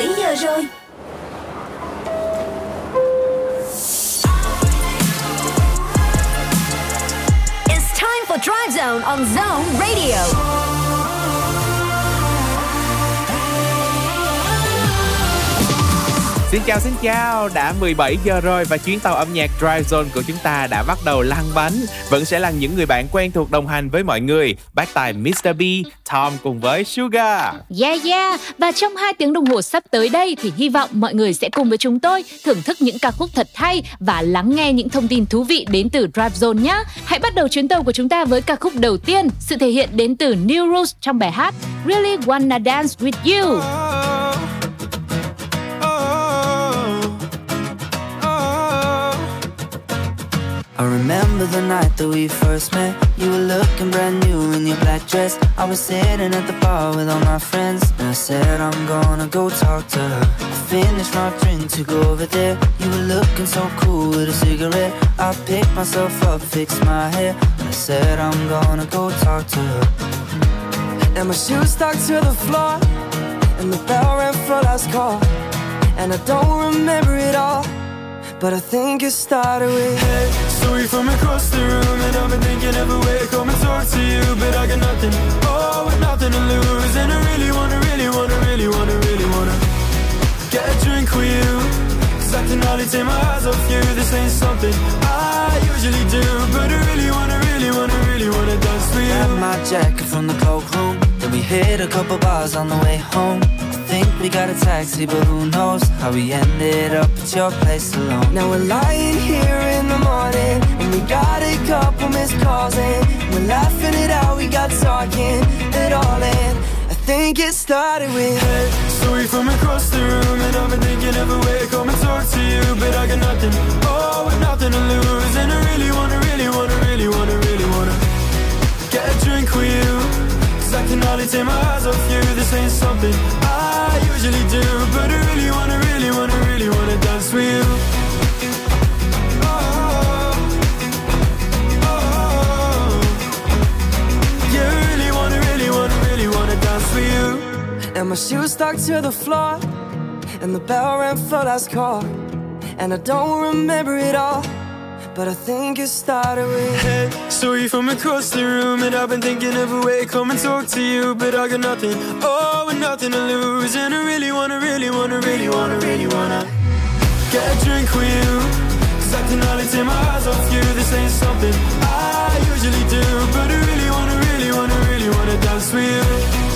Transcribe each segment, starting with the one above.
17 giờ rồi. It's time for Drive Zone on Zone Radio. Xin chào xin chào, đã 17 giờ rồi và chuyến tàu âm nhạc Drive Zone của chúng ta đã bắt đầu lăn bánh. Vẫn sẽ là những người bạn quen thuộc đồng hành với mọi người. Bác tài Mr. B, Tom cùng với Sugar. Yeah yeah, và trong 2 tiếng đồng hồ sắp tới đây thì hy vọng mọi người sẽ cùng với chúng tôi thưởng thức những ca khúc thật hay và lắng nghe những thông tin thú vị đến từ Drive Zone nhé. Hãy bắt đầu chuyến tàu của chúng ta với ca khúc đầu tiên, sự thể hiện đến từ New Rules trong bài hát Really Wanna Dance With You. I remember the night that we first met. You were looking brand new in your black dress. I was sitting at the bar with all my friends. And I said, I'm gonna go talk to her. I finished my drink to go over there. You were looking so cool with a cigarette. I picked myself up, fixed my hair. And I said, I'm gonna go talk to her. And my shoes stuck to the floor. And the bell rang for last call. And I don't remember it all. But I think it started with Hey, sorry from across the room And I've been thinking of a way Come and talk to you But I got nothing, oh, with nothing to lose And I really wanna, really wanna, really wanna, really wanna Get a drink with you. Cause I can hardly take my eyes off you This ain't something I usually do. But I really wanna, really wanna, really wanna dance with you. Grab my jacket from the cloakroom Then we hit a couple bars on the way home we got a taxi, but who knows how we ended up at your place alone. Now we're lying here in the morning, and we got a couple missed calls, and we're laughing it out. We got talking it all, and I think it started with Hey, sorry from across the room, and I've been thinking of a way to come and talk to you, but I got nothing, oh, with nothing to lose, and I really wanna, really wanna, really wanna, really wanna get a drink with you. Cause I can hardly take my eyes off you. This ain't something I usually do. But I really wanna, really wanna, really wanna dance with you. Oh, oh, Yeah, really wanna, really wanna, really wanna dance with you. And my shoes stuck to the floor And the bell rang for last call. And I don't remember it all but I think it started with Hey, sorry from across the room And I've been thinking of a way to come and talk to you But I got nothing, oh, and nothing to lose And I really wanna, really wanna, really wanna, really wanna Get a drink with you. Cause I can hardly take my eyes off you This ain't something I usually do But I really wanna, really wanna, really wanna dance with you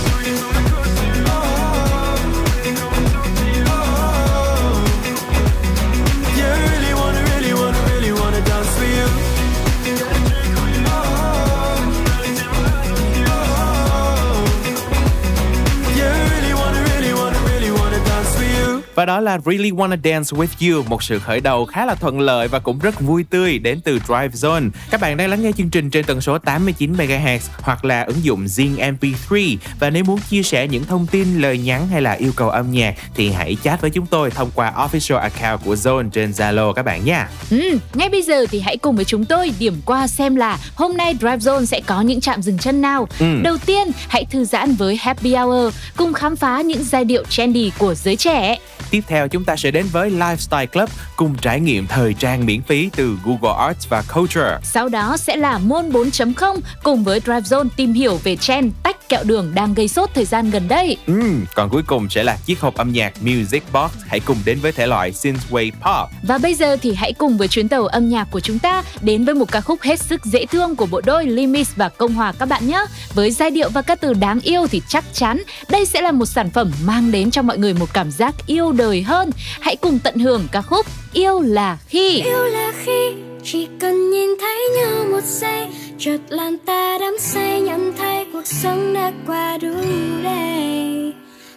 Và đó là Really Wanna Dance With You, một sự khởi đầu khá là thuận lợi và cũng rất vui tươi đến từ Drive Zone. Các bạn đang lắng nghe chương trình trên tần số 89 MHz hoặc là ứng dụng Zing MP3 và nếu muốn chia sẻ những thông tin, lời nhắn hay là yêu cầu âm nhạc thì hãy chat với chúng tôi thông qua official account của Zone trên Zalo các bạn nha. Ừ, ngay bây giờ thì hãy cùng với chúng tôi điểm qua xem là hôm nay Drive Zone sẽ có những trạm dừng chân nào. Ừ. Đầu tiên, hãy thư giãn với Happy Hour cùng khám phá những giai điệu trendy của giới trẻ. Tiếp theo, chúng ta sẽ đến với Lifestyle Club cùng trải nghiệm thời trang miễn phí từ Google Arts và Culture. Sau đó sẽ là môn 4.0 cùng với Drive Zone tìm hiểu về trend, tách kẹo đường đang gây sốt thời gian gần đây. Ừ, còn cuối cùng sẽ là chiếc hộp âm nhạc Music Box. Hãy cùng đến với thể loại synthwave pop. Và bây giờ thì hãy cùng với chuyến tàu âm nhạc của chúng ta đến với một ca khúc hết sức dễ thương của bộ đôi Limis và Công Hòa các bạn nhé. Với giai điệu và các từ đáng yêu thì chắc chắn đây sẽ là một sản phẩm mang đến cho mọi người một cảm giác yêu đời hơn. Hãy cùng tận hưởng ca khúc Yêu là khi. Yêu là khi chỉ cần nhìn thấy nhau một giây, chợt làm ta đắm say nhận thấy cuộc sống đã qua đủ đầy.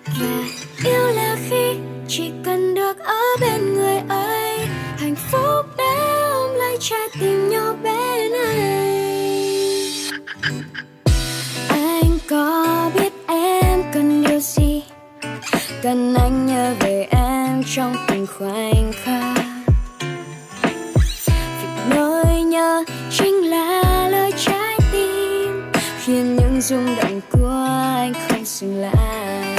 Và yêu là khi chỉ cần được ở bên người ấy, hạnh phúc đã ôm lấy trái tim nhỏ bé này. anh có biết em cần điều gì? Cần anh nhớ về em trong từng khoảnh khắc. Nhớ chính là lời trái tim. Khiến những rung động của anh không dừng lại.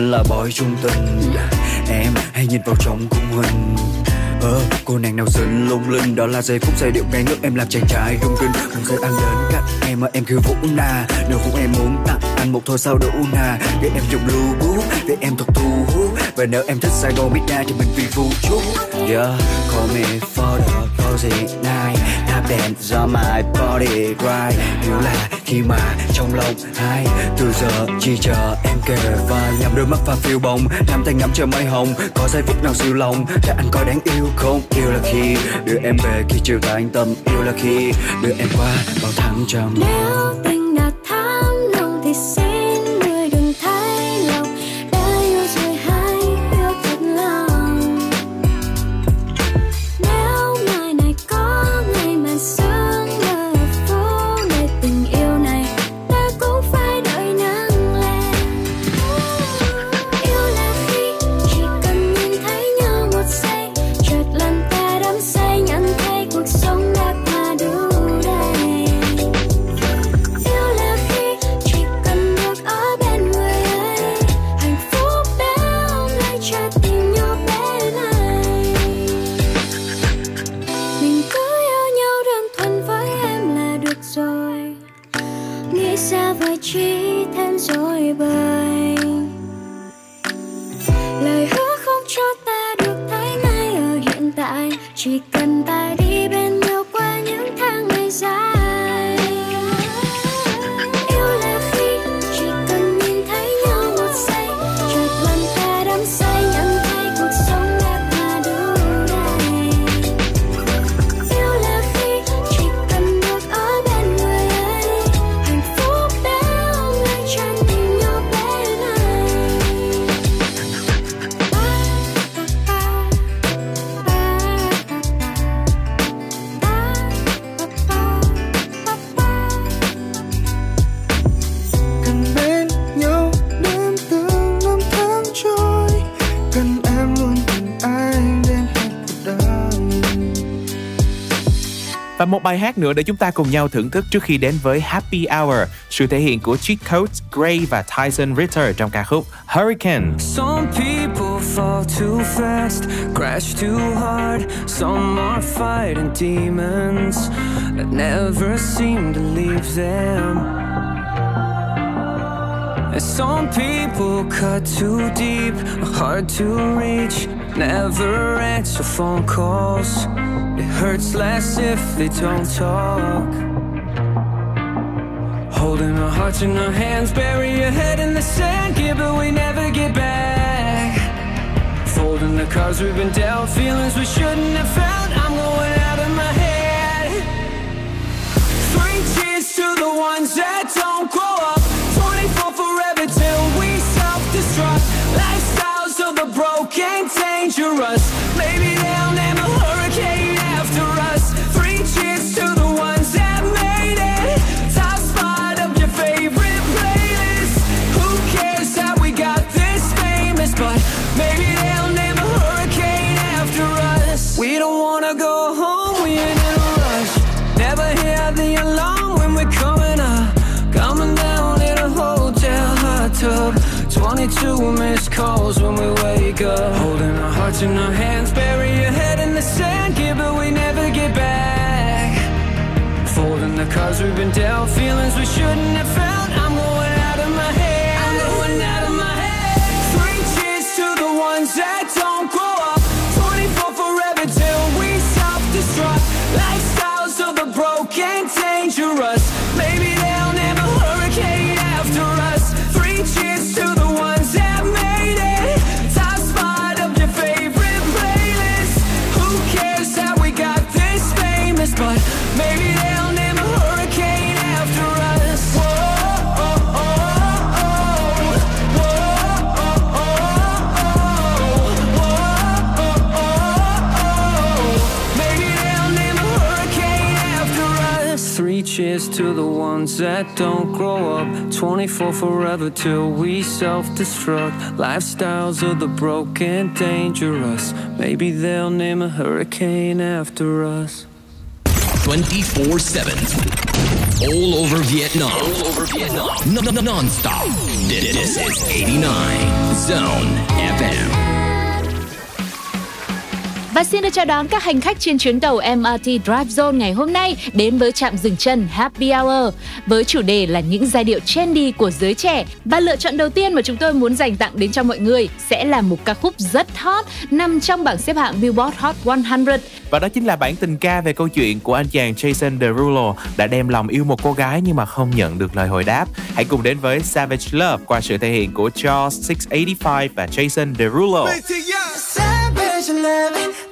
Anh là boy trung tình. Em hãy nhìn vào trong khung hình. Ờ, cô nàng nào xinh lung linh đó là giây phút giây điệu ngây ngất em làm chàng trai rung rinh. Một giây anh đến cạnh em mà em cứ vũ nà nếu không em muốn tặng anh một thôi sao đủ nà để em dùng lưu bút để em thật thu hút và nếu em thích Saigon Midnight thì mình vì vũ chút yeah call me for the cozy night dance on my body right hiểu là khi mà trong lòng hai, từ giờ chỉ chờ em kề và nhắm đôi mắt và phiêu bồng. Nắm tay ngắm chờ mây hồng, có giây phút nào siêu lòng. Để anh coi đáng yêu không? Yêu là khi đưa em về khi chưa có anh tâm, yêu là khi đưa em qua bao tháng trầm nếu tình bài hát nữa để chúng ta cùng nhau thưởng thức trước khi đến với Happy Hour, sự thể hiện của Cheat Codes, Gray và Tyson Ritter trong ca khúc Hurricane. Some people fall too fast, crash too hard. Some are fighting demons that never seem to leave them. And some people cut too deep, hard to reach, never answer phone calls. Hurts less if they don't talk. Holding our hearts in our hands, bury your head in the sand, yeah, but we never get back. Folding the cards we've been dealt, feelings we shouldn't have felt. I'm going out of my head. Three cheers to the ones that don't grow up. 24 forever till we self-destruct. Lifestyles of the broken, dangerous. Maybe they'll calls when we wake up. Holding our hearts in our hands, bury your head in the sand, yeah, but we never get back. Folding the cards we've been dealt, feelings we shouldn't have felt. That don't grow up. 24 forever till we self destruct. Lifestyles of the broken, dangerous. Maybe they'll name a hurricane after us. 24-7. All over Vietnam. All over Vietnam. No, no, non-stop. This is 89 Zone FM. Và xin được chào đón các hành khách trên chuyến tàu MRT Drive Zone ngày hôm nay đến với trạm dừng chân Happy Hour với chủ đề là những giai điệu trendy của giới trẻ. Và lựa chọn đầu tiên mà chúng tôi muốn dành tặng đến cho mọi người sẽ là một ca khúc rất hot nằm trong bảng xếp hạng Billboard Hot 100. Và đó chính là bản tình ca về câu chuyện của anh chàng Jason Derulo đã đem lòng yêu một cô gái nhưng mà không nhận được lời hồi đáp. Hãy cùng đến với Savage Love qua sự thể hiện của Charles 685 và Jason Derulo. Savage love,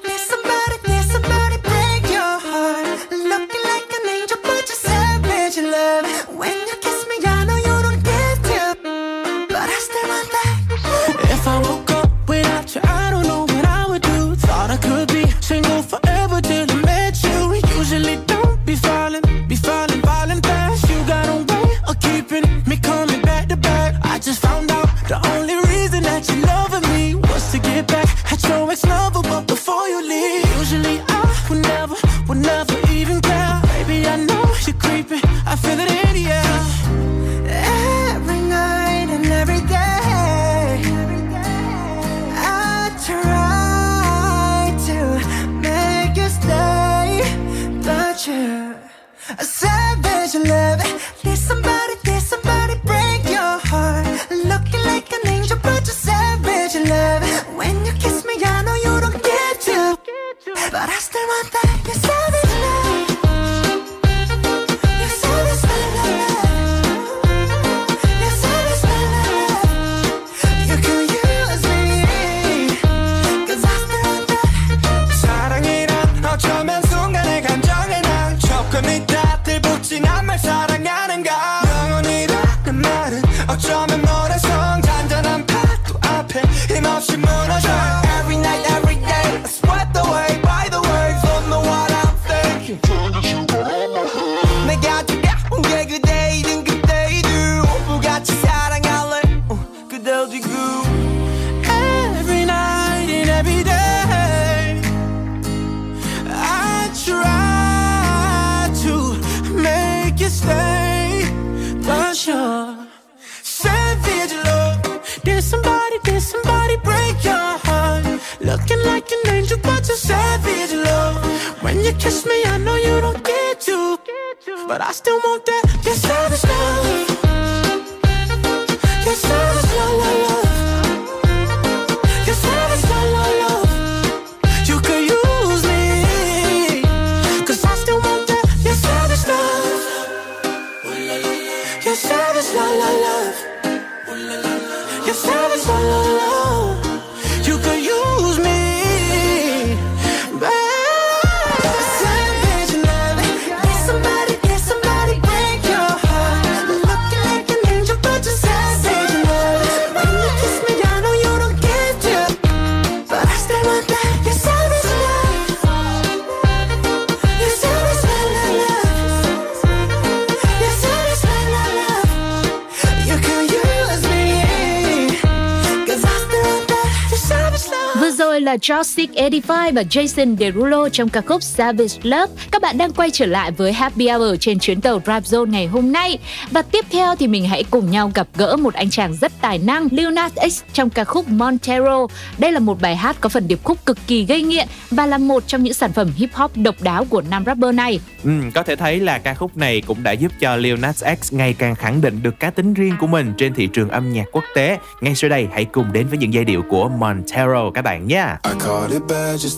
rồi là 85 và Jason Derulo trong ca khúc Savage Love. Các bạn đang quay trở lại với Happy Hour trên chuyến tàu Drive Zone ngày hôm nay. Và tiếp theo thì mình hãy cùng nhau gặp gỡ một anh chàng rất tài năng, Lil Nas X trong ca khúc Montero. Đây là một bài hát có phần điệp khúc cực kỳ gây nghiện và là một trong những sản phẩm hip hop độc đáo của nam rapper này. Ừ, có thể thấy là ca khúc này cũng đã giúp cho Lil Nas X ngày càng khẳng định được cá tính riêng của mình trên thị trường âm nhạc quốc tế. Ngay sau đây hãy cùng đến với những giai điệu của Montero các bạn nhé. I called it bad just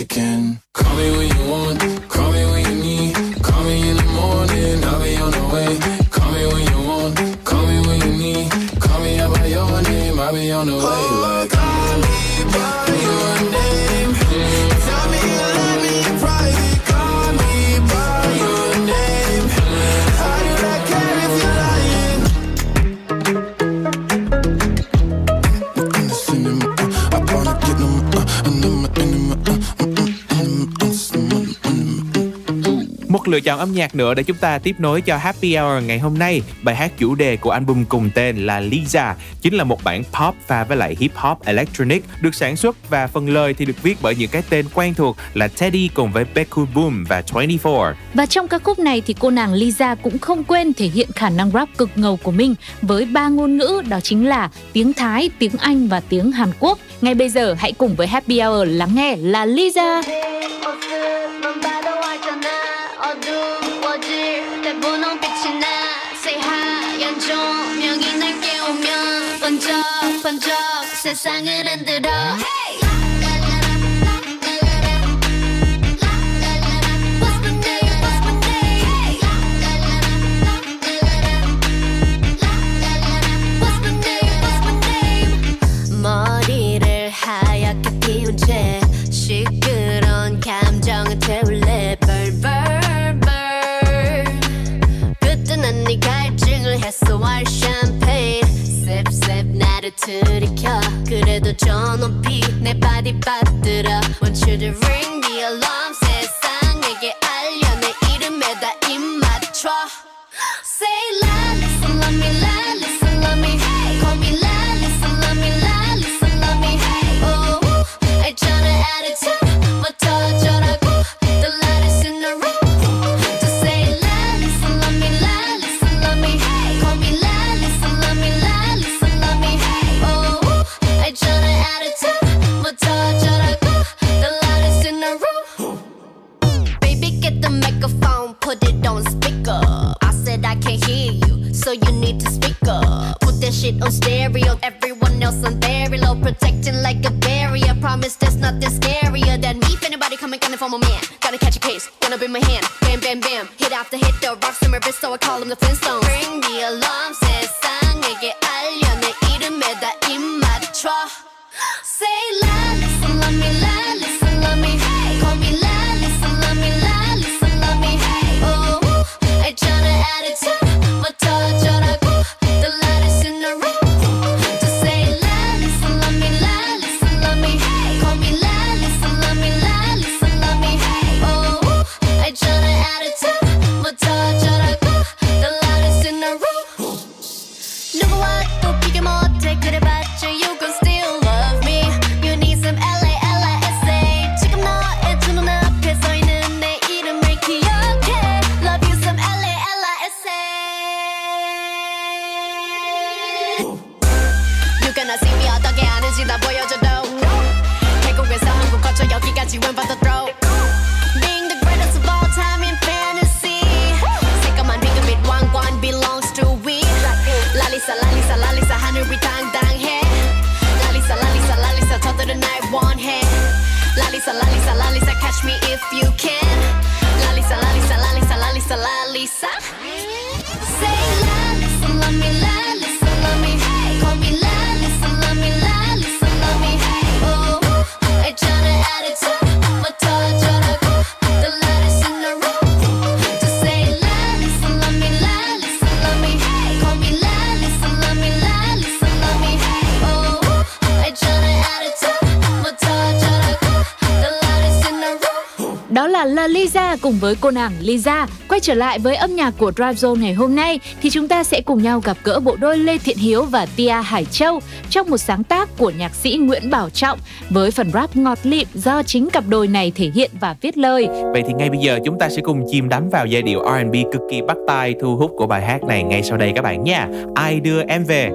you know that you can. Call me when you want, một lựa chọn âm nhạc nữa để chúng ta tiếp nối cho Happy Hour ngày hôm nay. Bài hát chủ đề của album cùng tên là Lisa, chính là một bản pop pha với lại hip hop electronic được sản xuất và phần lời thì được viết bởi những cái tên quen thuộc là Teddy cùng với Becky Boom và 24. Và trong ca khúc này thì cô nàng Lisa cũng không quên thể hiện khả năng rap cực ngầu của mình với ba ngôn ngữ đó chính là tiếng Thái, tiếng Anh và tiếng Hàn Quốc. Ngay bây giờ hãy cùng với Happy Hour lắng nghe là Lisa. Hey. 어두워질 때 분홍빛이 나. Say 하얀 조명이 날 깨우면 번쩍 번쩍 세상을 흔들어. What's 갈증을 해소할 샴페인 셉셉 나를 들이켜 그래도 저 높이 내 바디 빠뜨려 Want you to ring the alarm 세상에게 알려 내 이름에다 입 맞춰 Say la, listen, love me, la, listen, so you need to speak up. Put that shit on stereo, everyone else on very low, protecting like a barrier. Promise there's nothing scarier than me. If anybody coming, coming for my man, gotta catch a case, gonna be my hand. Bam, bam, bam, hit after hit, the rocks in my wrist, so I call them the Flintstones. Ring the alarm, 세상에게 알려 내 이름에다 입 맞춰. Say la, listen, love me, la, listen, Lisa cùng với cô nàng Lisa quay trở lại với âm nhạc của Drive Zone ngày hôm nay, thì chúng ta sẽ cùng nhau gặp gỡ bộ đôi Lê Thiện Hiếu và Tia Hải Châu trong một sáng tác của nhạc sĩ Nguyễn Bảo Trọng với phần rap ngọt lịm do chính cặp đôi này thể hiện và viết lời. Vậy thì ngay bây giờ chúng ta sẽ cùng chìm đắm vào giai điệu R&B cực kỳ bắt tai thu hút của bài hát này ngay sau đây các bạn nha. Ai đưa em về?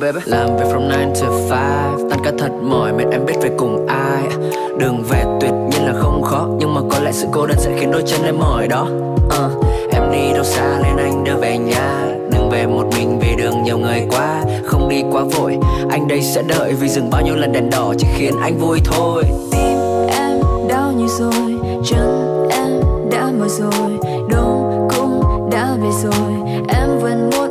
baby. Làm việc from 9 to 5 Tan ca thật mỏi mệt em biết về cùng ai. Đường về tuyệt nhiên là không khó Nhưng mà có lẽ sự cô đơn sẽ khiến đôi chân em mỏi đó. Uh, Em đi đâu xa nên anh đưa về nhà. Đừng về một mình vì đường nhiều người quá Không đi quá vội. Anh đây sẽ đợi vì dừng bao nhiêu lần đèn đỏ Chỉ khiến anh vui thôi. Tim em đau như rồi Chân em đã mỏi rồi Đông cũng đã về rồi. Em vẫn muốn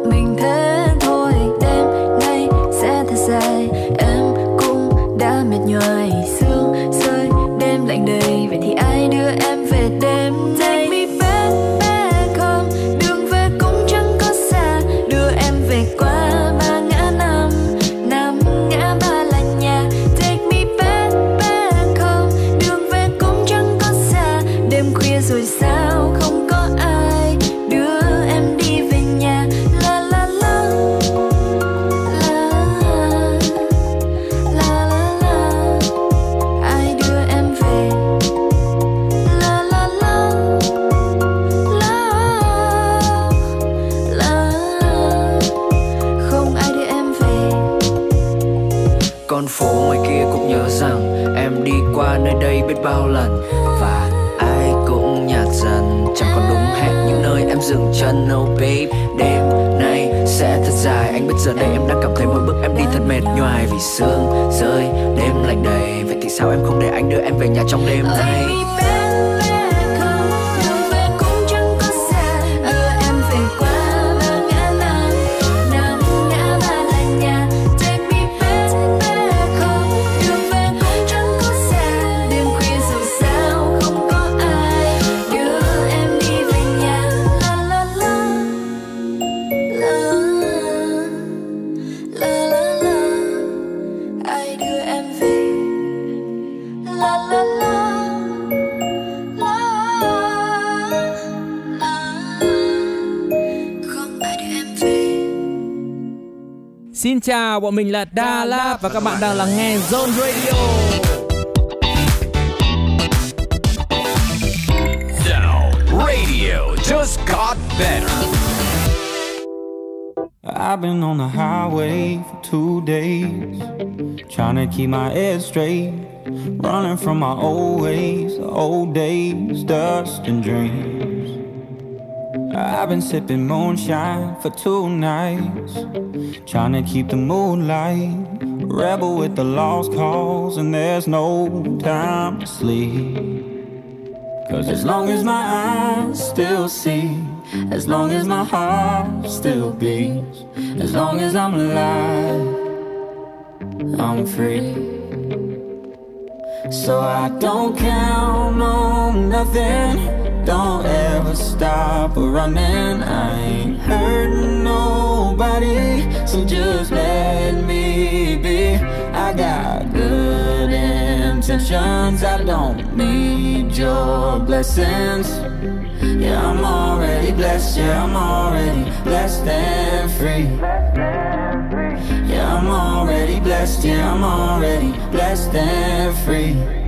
giờ đây em đang cảm thấy mỗi bước em đi thật mệt. Nhoài vì sương rơi, đêm lạnh đầy. Vậy thì sao em không để anh đưa em về nhà trong đêm nay? Bọn mình là Đà Lạt và các bạn đang lắng nghe Zone Radio. Zone Radio just got better. I've been on the highway for two days, trying to keep my head straight, running from my old ways, old days, dust and dreams. I've been sipping moonshine for two nights, trying to keep the moonlight. Rebel with the lost cause, and there's no time to sleep. Cause as long as my eyes still see, as long as my heart still beats, as long as I'm alive, I'm free. So I don't count on nothing Don't ever stop running. I ain't hurting nobody, so just let me be. I got good intentions. I don't need your blessings. Yeah, I'm already blessed. Yeah, I'm already blessed and free. Yeah, I'm already blessed. Yeah, I'm already blessed and free.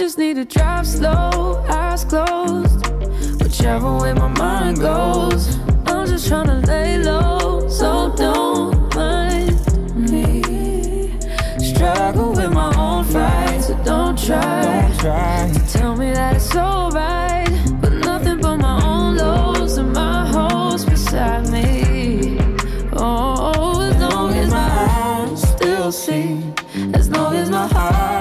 Just need to drive slow, eyes closed. Whichever way my mind goes, I'm just trying to lay low, so don't mind me. Struggle with my own fight, so don't try, Don't try. to tell me that it's alright. But nothing but my own lows and my hoes beside me. Oh, as long as my eyes still see, as long as my heart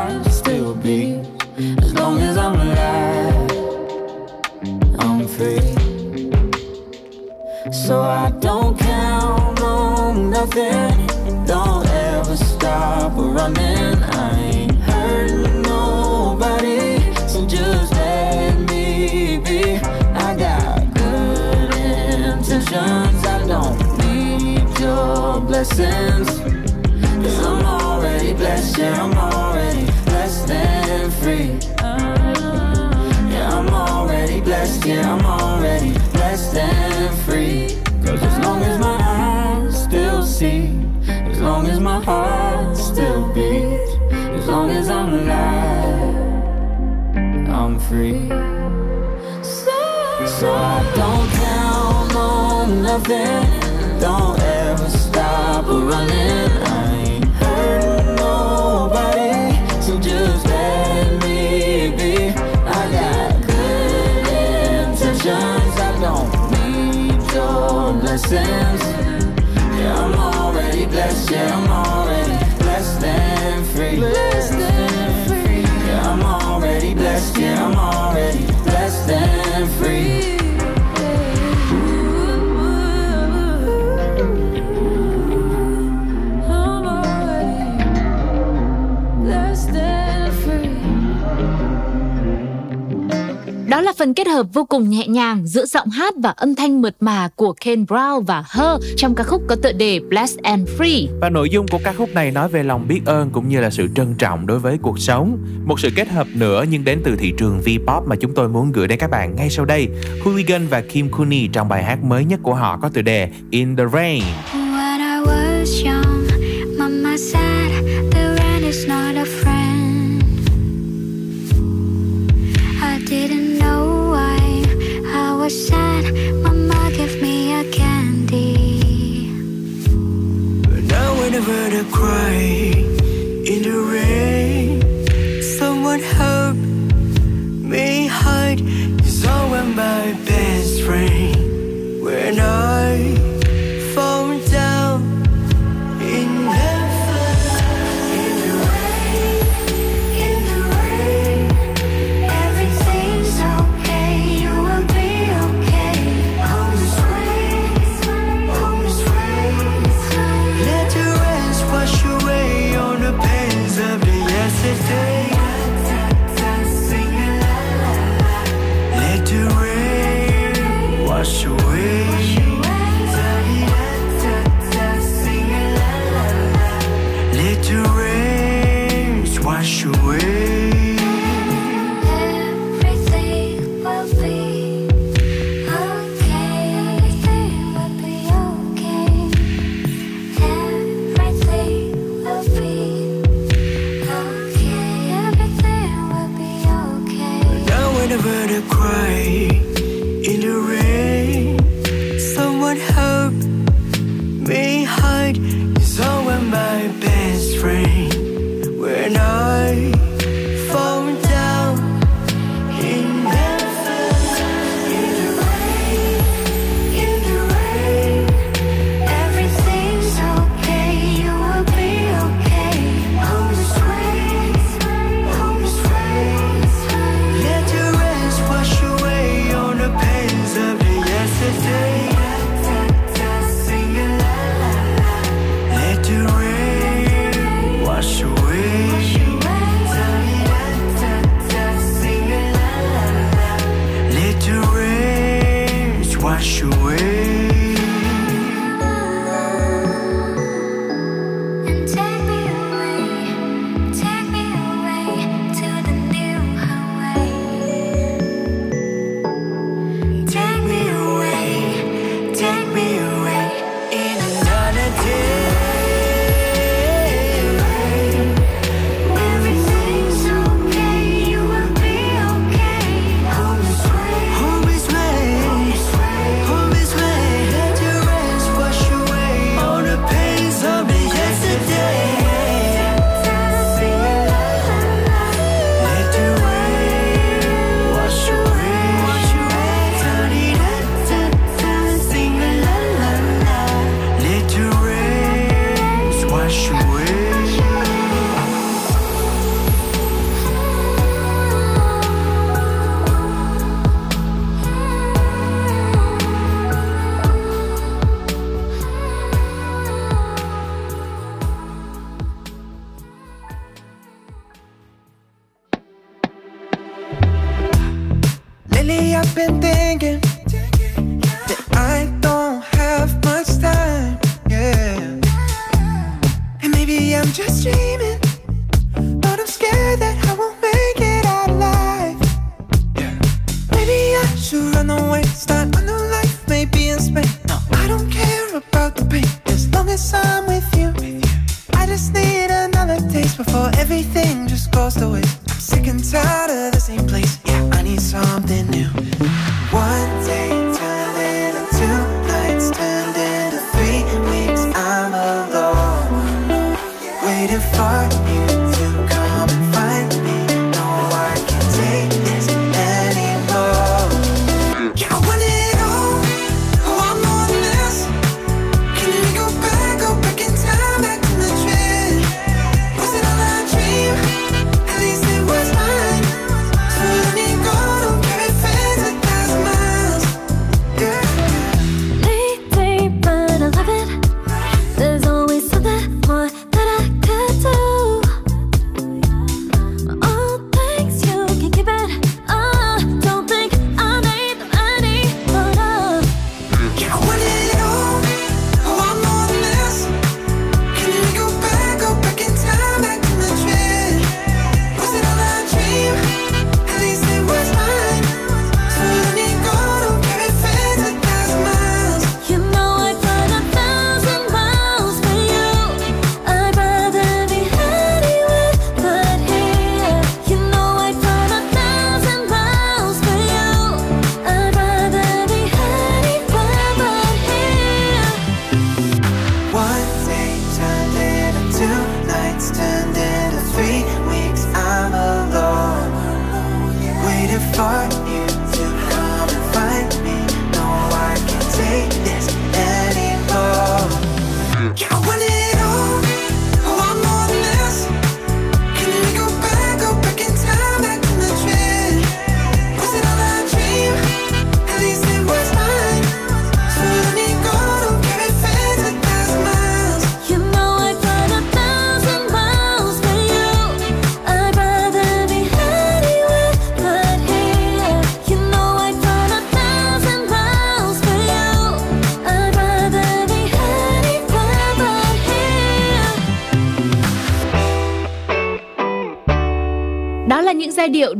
So I don't count on nothing. Don't ever stop running. I ain't hurting nobody, so just let me be. I got good intentions. I don't need your blessings. Cause I'm already blessed, yeah, I'm already blessed and free. Yeah, I'm already blessed, yeah, I'm already blessed and free. See, as long as my heart still beats, as long as I'm alive, I'm free. So I don't count on nothing, don't ever stop running. I ain't hurting nobody, so just let me be. I got good intentions, I don't need your blessings. Yeah, I'm already blessed and free. Blessed and Đó là phần kết hợp vô cùng nhẹ nhàng giữa giọng hát và âm thanh mượt mà của Ken Brown và Her trong ca khúc có tựa đề Blessed and Free. Và nội dung của ca khúc này nói về lòng biết ơn cũng như là sự trân trọng đối với cuộc sống. Một sự kết hợp nữa nhưng đến từ thị trường V-pop mà chúng tôi muốn gửi đến các bạn ngay sau đây. Hooligan và Kim Cooney trong bài hát mới nhất của họ có tựa đề In the Rain. When I was young, word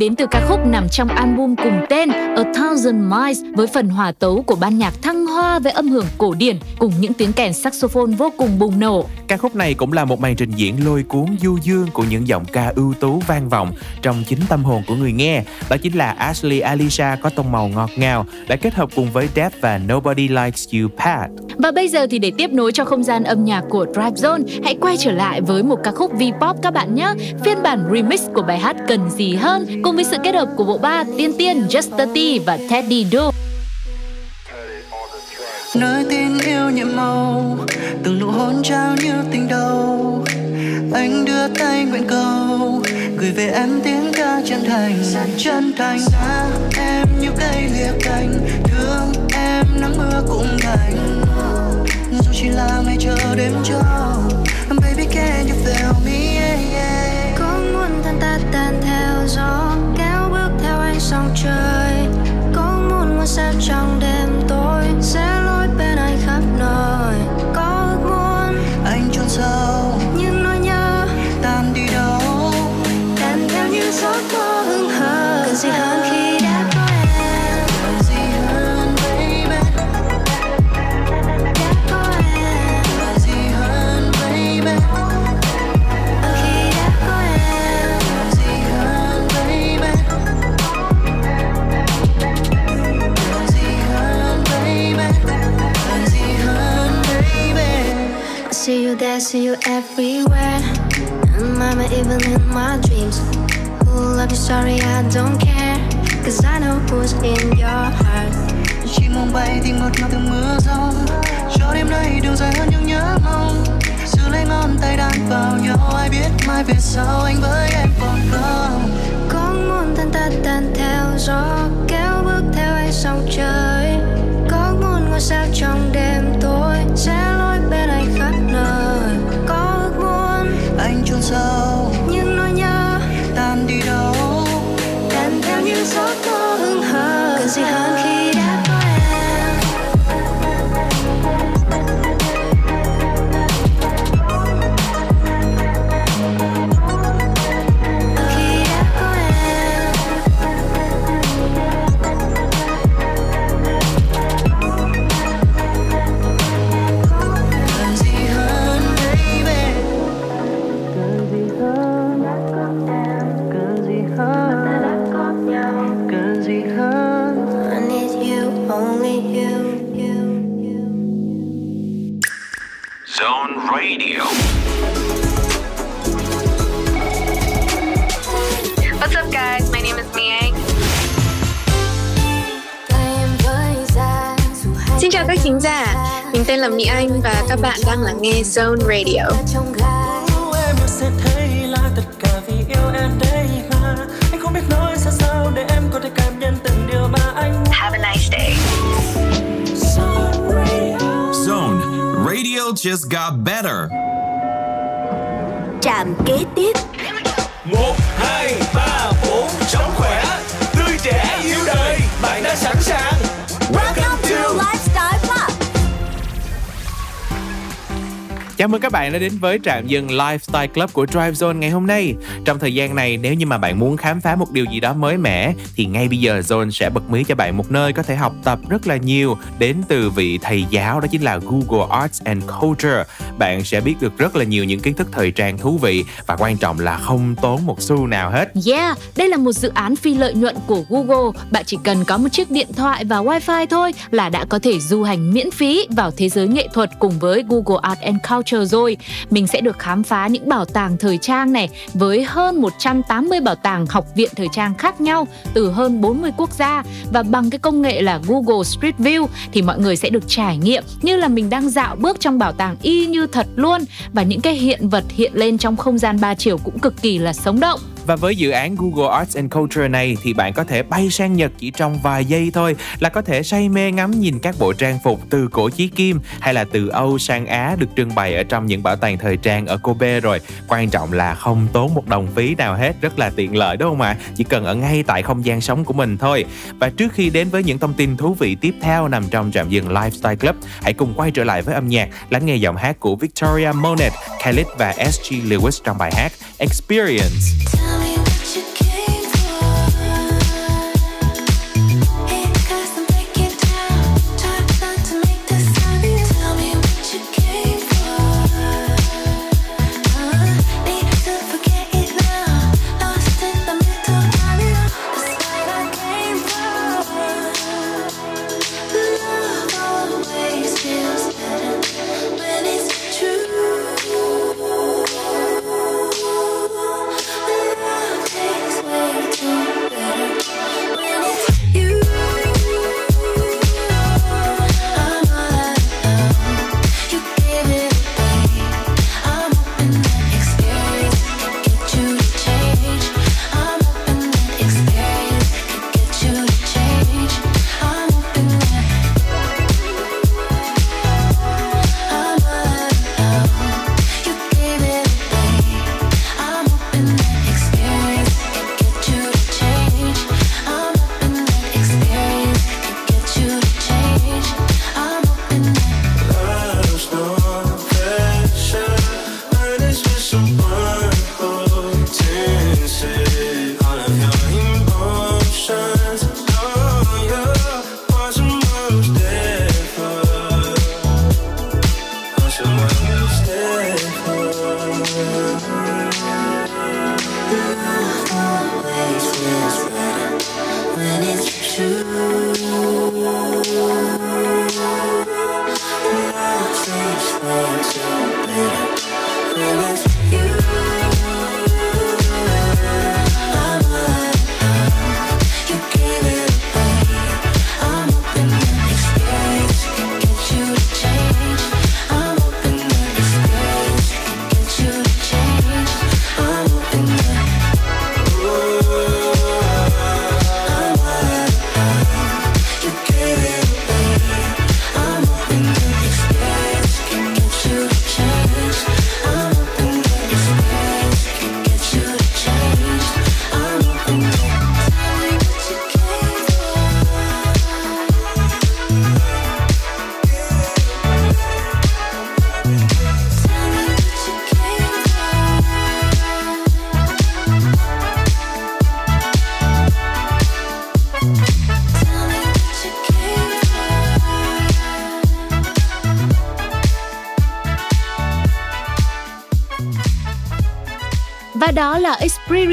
đến từ ca khúc nằm trong album cùng tên A Thousand Miles với phần hòa tấu của ban nhạc thăng hoa với âm hưởng cổ điển cùng những tiếng kèn saxophone vô cùng bùng nổ. Ca khúc này cũng là một màn trình diễn lôi cuốn du dương của những giọng ca ưu tú vang vọng trong chính tâm hồn của người nghe. Đó chính là Ashley Alisha có tông màu ngọt ngào đã kết hợp cùng với Death và Nobody Likes You Pat. Và bây giờ thì để tiếp nối cho không gian âm nhạc của Drive Zone, hãy quay trở lại với một ca khúc V-pop các bạn nhé. Phiên bản remix của bài hát Cần gì hơn cùng với sự kết hợp của bộ ba Tiên Tiên, Just 30 và Teddy Do. nơi tin yêu nhiệm màu từng nụ hôn trao như tình đầu anh đưa tay nguyện cầu gửi về em tiếng ca chân thành chân thành xa em như cây lìa cành thương em nắng mưa cũng đành dù chỉ là ngày chờ đêm cho, baby can you feel me yeah, yeah. Có muốn thân ta tan theo gió kéo bước theo anh sóng trời Có muốn ngôi sao trong đêm see you there, see you everywhere. And mama, even in my dreams. Who love you, sorry, I don't care. Cause I know who's in your heart. Chỉ mong bay thì ngọt ngào từng mưa gió Cho đêm nay đường dài hơn những nhớ mong Giữ lấy ngón tay đan vào nhau Ai biết mai về sau anh với em còn không Có muốn thân ta tan theo gió Kéo bước theo ánh sóng trời ngôi sao trong đêm tối Sẽ lối bên anh khắp nơi? Có ước muốn Anh chôn sâu những nỗi nhớ tan đi đâu? Tan theo như gió có hương hờ. Cần gì hơn khi Xin chào các thính giả, mình tên là Mỹ Anh và các bạn đang lắng nghe Zone Radio. em sẽ thấy là Radio just got better. Trạm kế tiếp một hai ba bốn sống khỏe tươi trẻ yêu đời bạn đã sẵn sàng Chào mừng các bạn đã đến với trạm dừng Lifestyle Club của Drive Zone ngày hôm nay. Trong thời gian này, nếu như mà bạn muốn khám phá một điều gì đó mới mẻ, thì ngay bây giờ Zone sẽ bật mí cho bạn một nơi có thể học tập rất là nhiều đến từ vị thầy giáo đó chính là Google Arts and Culture. Bạn sẽ biết được rất là nhiều những kiến thức thời trang thú vị và quan trọng là không tốn một xu nào hết. Yeah, đây là một dự án phi lợi nhuận của Google. Bạn chỉ cần có một chiếc điện thoại và wifi thôi là đã có thể du hành miễn phí vào thế giới nghệ thuật cùng với Google Arts and Culture chờ rồi. Mình sẽ được khám phá những bảo tàng thời trang này với hơn 180 bảo tàng học viện thời trang khác nhau từ hơn 40 quốc gia và bằng cái công nghệ là Google Street View thì mọi người sẽ được trải nghiệm như là mình đang dạo bước trong bảo tàng y như thật luôn và những cái hiện vật hiện lên trong không gian ba chiều cũng cực kỳ là sống động. Và với dự án Google Arts and Culture này thì bạn có thể bay sang Nhật chỉ trong vài giây thôi là có thể say mê ngắm nhìn các bộ trang phục từ cổ chí kim hay là từ Âu sang Á được trưng bày ở trong những bảo tàng thời trang ở Kobe rồi. Quan trọng là không tốn một đồng phí nào hết, rất là tiện lợi đúng không ạ? Chỉ cần ở ngay tại không gian sống của mình thôi. Và trước khi đến với những thông tin thú vị tiếp theo nằm trong trạm dừng Lifestyle Club, hãy cùng quay trở lại với âm nhạc, lắng nghe giọng hát của Victoria Monet, Khalid và SG Lewis trong bài hát Experience. When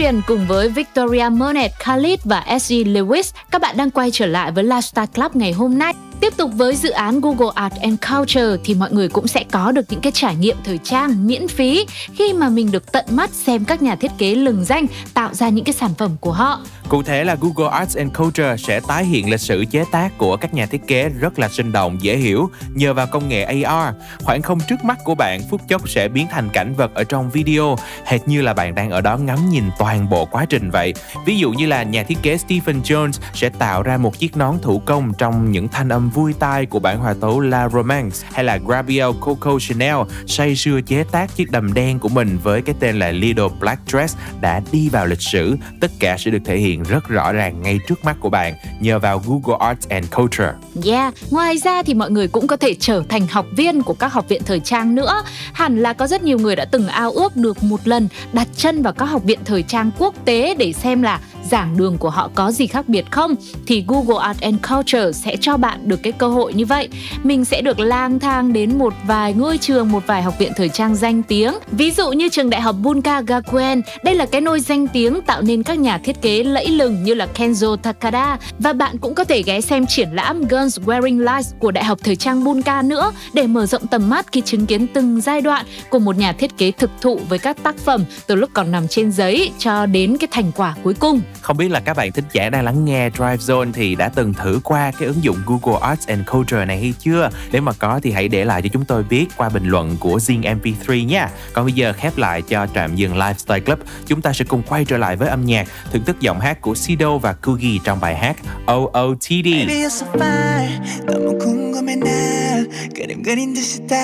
Experience cùng với Victoria Monet, Khalid và SG Lewis. Các bạn đang quay trở lại với Lifestyle Club ngày hôm nay. Tiếp tục với dự án Google Art and Culture thì mọi người cũng sẽ có được những cái trải nghiệm thời trang miễn phí khi mà mình được tận mắt xem các nhà thiết kế lừng danh tạo ra những cái sản phẩm của họ. Cụ thể là Google Arts and Culture sẽ tái hiện lịch sử chế tác của các nhà thiết kế rất là sinh động, dễ hiểu nhờ vào công nghệ AR. Khoảng không trước mắt của bạn phút chốc sẽ biến thành cảnh vật ở trong video, hệt như là bạn đang ở đó ngắm nhìn toàn bộ quá trình vậy. Ví dụ như là nhà thiết kế Stephen Jones sẽ tạo ra một chiếc nón thủ công trong những thanh âm vui tai của bản hòa tấu La Romance hay là Gabrielle Coco Chanel say sưa chế tác chiếc đầm đen của mình với cái tên là Little Black Dress đã đi vào lịch sử. Tất cả sẽ được thể hiện rất rõ ràng ngay trước mắt của bạn nhờ vào Google Arts and Culture. Yeah, ngoài ra thì mọi người cũng có thể trở thành học viên của các học viện thời trang nữa. Hẳn là có rất nhiều người đã từng ao ước được một lần đặt chân vào các học viện thời trang quốc tế để xem là giảng đường của họ có gì khác biệt không thì Google Art and Culture sẽ cho bạn được cái cơ hội như vậy. Mình sẽ được lang thang đến một vài ngôi trường, một vài học viện thời trang danh tiếng. Ví dụ như trường đại học Bunka Gakuen, đây là cái nôi danh tiếng tạo nên các nhà thiết kế lẫy lừng như là Kenzo Takada và bạn cũng có thể ghé xem triển lãm Girls Wearing Lights của đại học thời trang Bunka nữa để mở rộng tầm mắt khi chứng kiến từng giai đoạn của một nhà thiết kế thực thụ với các tác phẩm từ lúc còn nằm trên giấy cho đến cái thành quả cuối cùng. Không biết là các bạn thính giả đang lắng nghe Drive Zone thì đã từng thử qua cái ứng dụng Google Arts and Culture này hay chưa? Nếu mà có thì hãy để lại cho chúng tôi biết qua bình luận của Zing MP3 nha. Còn bây giờ khép lại cho trạm dừng Lifestyle Club, chúng ta sẽ cùng quay trở lại với âm nhạc, thưởng thức giọng hát của Sido và Kugi trong bài hát OOTD. Baby, you're so fine. 너무 궁금해 난 그림 그린 듯이 다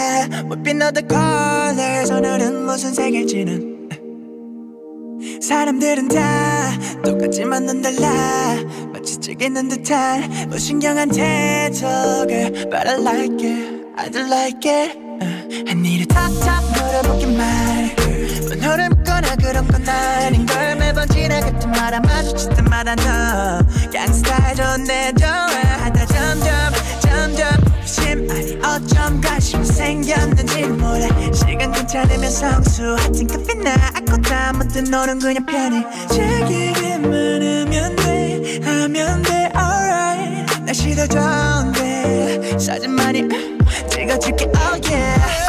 못빛 너의 colors 오늘은 무슨 색일지는 사람들은 다 똑같지만 넌 달라 마치 찍있는 듯한 무신경한 태도를 But I like it, I do like it uh, I need top 물어보기만 번호를 묻거나 그런 건 아닌 걸 매번 지나갔던 말 마주칠 때마다 너. 갱스타일 좋네 점점 심 아니 어쩜 관심이 생겼는지 몰라. 시간 괜찮으면 성수 하여튼 커피나 아코타 뭐든 너는 그냥 편해. 즐기기만 하면 돼. 하면 돼 alright. 날씨도 좋은데 사진만이 찍어줄게 oh yeah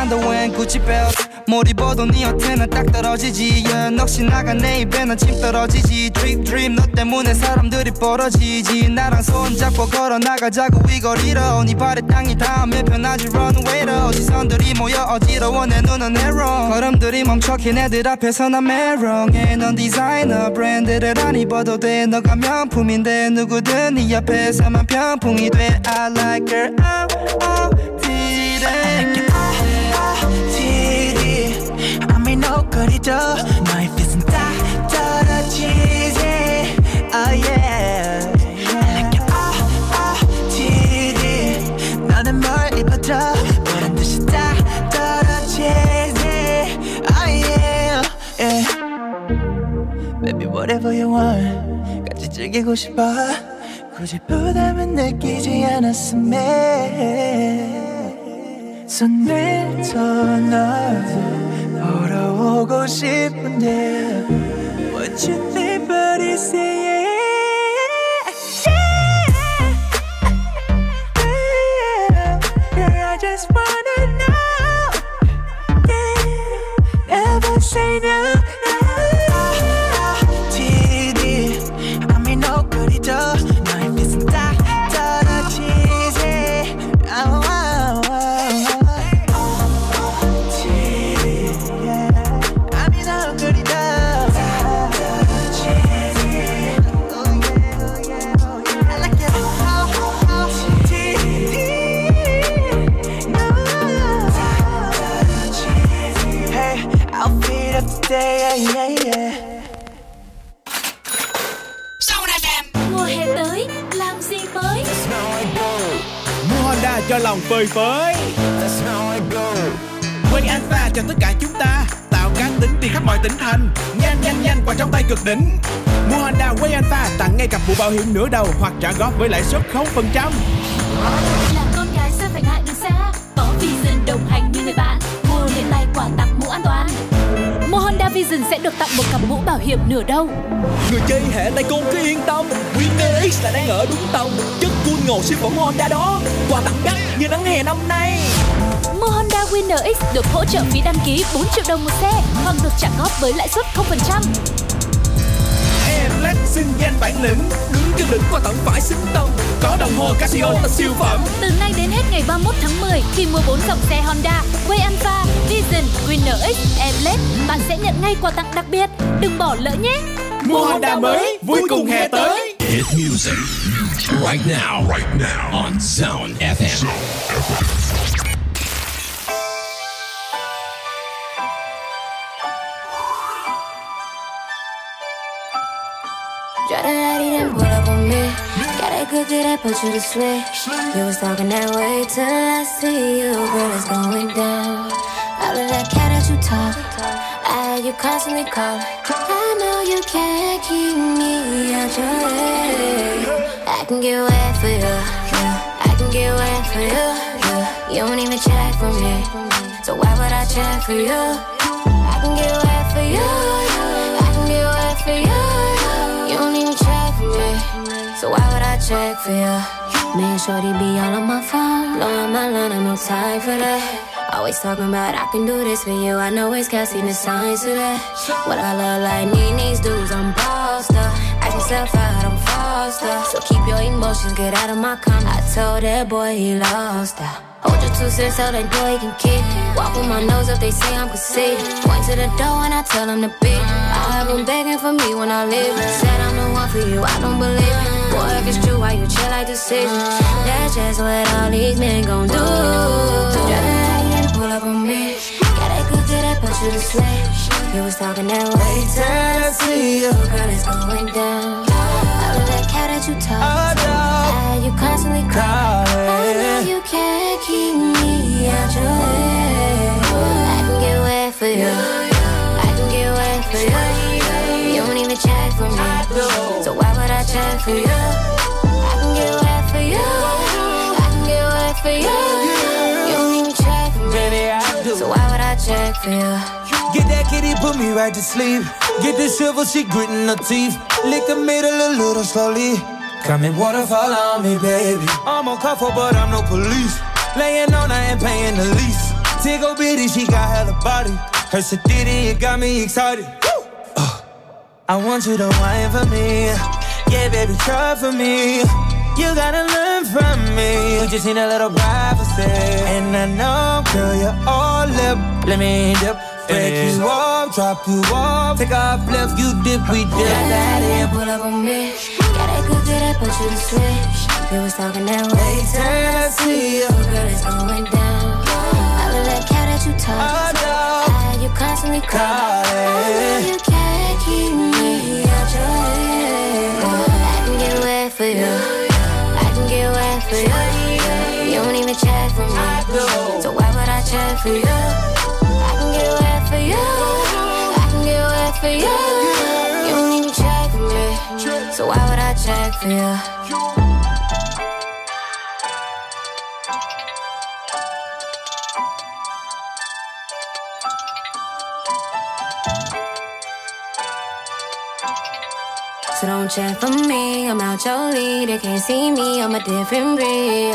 산더 웬 구찌 벨트 뭘 입어도 네 곁에는 딱 떨어지지. yeah. 넋이 나가 내 입에는 침 떨어지지. Drip drip 너 때문에 사람들이 벌어지지. 나랑 손잡고 걸어 나가자고 이 거리로 네 발에 땅이 닿으면 편하지. runway로 시선들이 모여 어지러워. 내 눈은 해롱 걸음들이 멈춰 걔네들 앞에서 난 메롱해 넌 디자이너 브랜드를 안 입어도 돼. 너가 명품인데 누구든 네 옆에서만 병풍이 돼. I like her. Oh oh 노거리도 너의 빛은 다 떨어지지. Oh yeah. Like your oh oh TD 너는 뭘 입어도 보란 듯이 다 떨어지지. Oh yeah. Yeah. Baby whatever you want. 같이 즐기고 싶어. 굳이 부담은 느끼지 않았음에. 손을 널 보러 오고 싶은데 What you think but you say yeah. Yeah. Girl, I just wanna know yeah. Never say no Lòng phơi phới. Quay Alpha cho tất cả chúng ta Tạo cá tính đi khắp mọi tỉnh thành. Nhanh nhanh nhanh qua trong tay cực đỉnh. Mua Honda Way Alpha tặng ngay cặp mũ bảo hiểm nửa đầu Hoặc trả góp với lãi suất 0% Là con gái sao phải ngại đường xa Có Vision đồng hành như người bạn. Mua liền tay quà tặng mũ an toàn. Mua Honda Vision sẽ được tặng một cặp mũ bảo hiểm nửa đầu. Người chơi hệ tay côn cứ yên tâm Winner X là đang ở đúng tông Chất ngầu siêu phẩm Honda đó. Quà tặng đắt như nắng hè năm nay. Mua Honda Winner X được hỗ trợ phí đăng ký 4 triệu đồng một xe Hoặc được trả góp với lãi suất 0% Em lát xưng danh bản lĩnh Đứng trên đỉnh qua tận phải xứng tông Có đồng hồ Casio là siêu phẩm. Từ nay đến hết ngày 31 tháng 10 Khi mua 4 dòng xe Honda Way Alpha, Vision, Winner X, Airblade Bạn sẽ nhận ngay quà tặng đặc biệt. Đừng bỏ lỡ nhé. Mua Honda mới, vui cùng hè tới. Hit music right now, right now on Zone FM. Try to let it pull up on me. Got a good good that put you to sleep. You was talking that way till I see you, girl, it's going down. All of that cat that you talk, I had you constantly calling. I know you can't keep me out your way. I can get wet for you. I can get wet for you. You don't even check for me, so why would I check for you? I can get wet for you, I can get wet for you. You don't even check for me, so why would I check for you? Me and Shorty be all on my phone, blowing my line, I'm no time for that. Always talking about I can do this for you. I know it's casting the signs to that. What I look like, need these dudes, I'm bossed up. Ask myself out, I'm So keep your emotions, get out of my comment. I told that boy he lost that. Hold your two cents so that boy can kick. Walk with my nose up, they say I'm conceited. Point to the door and I tell them to beat. I have them begging for me when I leave. Said I'm the one for you, I don't believe it. Boy, if it's true, why you chill like decision? That's just what all these men gon' do. Just pull up on me. Got that good, good, that put you to sleep. You was talking that way Wait till I see you, girl, it's going down. All of that cat that you talk, I you constantly call. I know you can't keep me out your way. I can get wet for you. I can get wet for you. You don't even check for me, so why would I check for you? I can get wet for you. I can get wet for you. You don't even check for me, so why would I check for you? Get that kitty, put me right to sleep. Get the silver, she gritting her teeth. Lick the middle a little slowly. Come and waterfall on me, baby. I'm on cuffle, but I'm no police. Laying on, I ain't paying the lease. Tiggle bitty, she got hella body. Her sedity, it got me excited. Uh, I want you to whine for me. Yeah, baby, try for me. You gotta learn from me. You just need a little privacy. And I know, girl, you're all lip. Let me dip. Break you off, drop you off. Take off left, you dip, we dip. Got that in, pull up on me. Got that good, good, that put you to sleep. You was talking that way till I see you, girl, it's going down. All of that cat that you talk, I you constantly call. I know you can't keep me out your head. I can get wet for you. I can get wet for you. You don't even check for me, so why would I check for you? I can get wet for you. You. Don't even check me, so why would I check for you? So don't check for me, I'm out your league. They can't see me, I'm a different breed.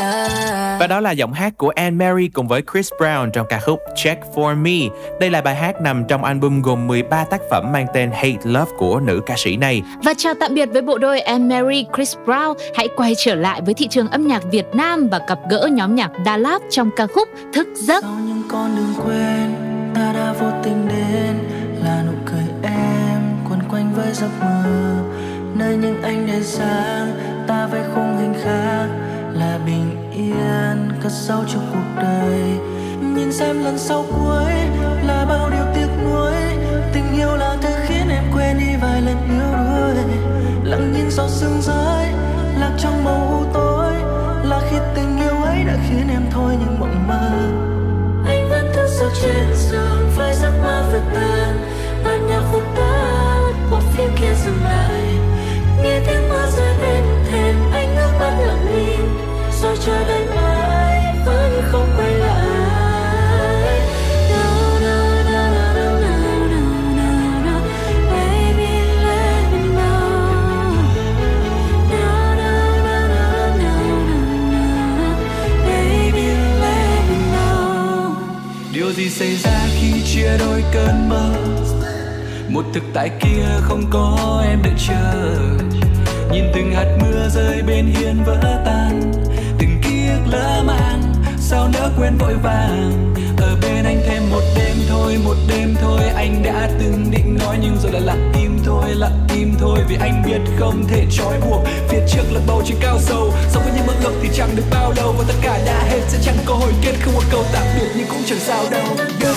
Và đó là giọng hát của Anne Mary cùng với Chris Brown trong ca khúc Check For Me. Đây là bài hát nằm trong album gồm 13 tác phẩm mang tên Hate Love của nữ ca sĩ này. Và chào tạm biệt với bộ đôi Anne Mary Chris Brown. Hãy quay trở lại với thị trường âm nhạc Việt Nam và gặp gỡ nhóm nhạc Đà Lạt trong ca khúc Thức giấc. những con đường quên ta đã vô tình đến là nụ cười em quấn quanh với giấc mơ nơi những ánh đèn sáng, ta vẽ khung hình khác là bình yên, cất sâu trong cuộc đời. Nhìn xem lần sau cuối là bao điều tiếc nuối, tình yêu là thứ khiến em quên đi vài lần yếu đuối lặng nhìn giọt sương rơi, lạc trong màu u tối, là khi tình yêu ấy đã khiến em thôi những mộng mơ. Anh vẫn thức sau trên giường với giấc mơ vượt tan anh nhạc vụt tan một phim kia dừng lại nghe tiếng mưa rơi bên thềm anh ước mắt lặng im rồi chờ đợi mãi vẫn không quay lại No, no, no, no, no, no, no, no. Baby, let me know. No No, no, no, no, no, no, no. Baby, let me know. điều gì xảy ra khi chia đôi cơn mơ một thực tại kia không có em đợi chờ. Nhìn từng hạt mưa rơi bên hiên vỡ tan. Từng ký ức lỡ mang, sao nỡ quên vội vàng. Ở bên anh thêm một đêm thôi, một đêm thôi. Anh đã từng định nói nhưng rồi lại lặng im thôi, lặng im thôi. Vì anh biết không thể trói buộc. Phía trước là bầu trời cao sâu. Sống với những mơ ước thì chẳng được bao lâu. Và tất cả đã hết sẽ chẳng có hồi kết. Không một câu tạm biệt nhưng cũng chẳng sao đâu. Đâu.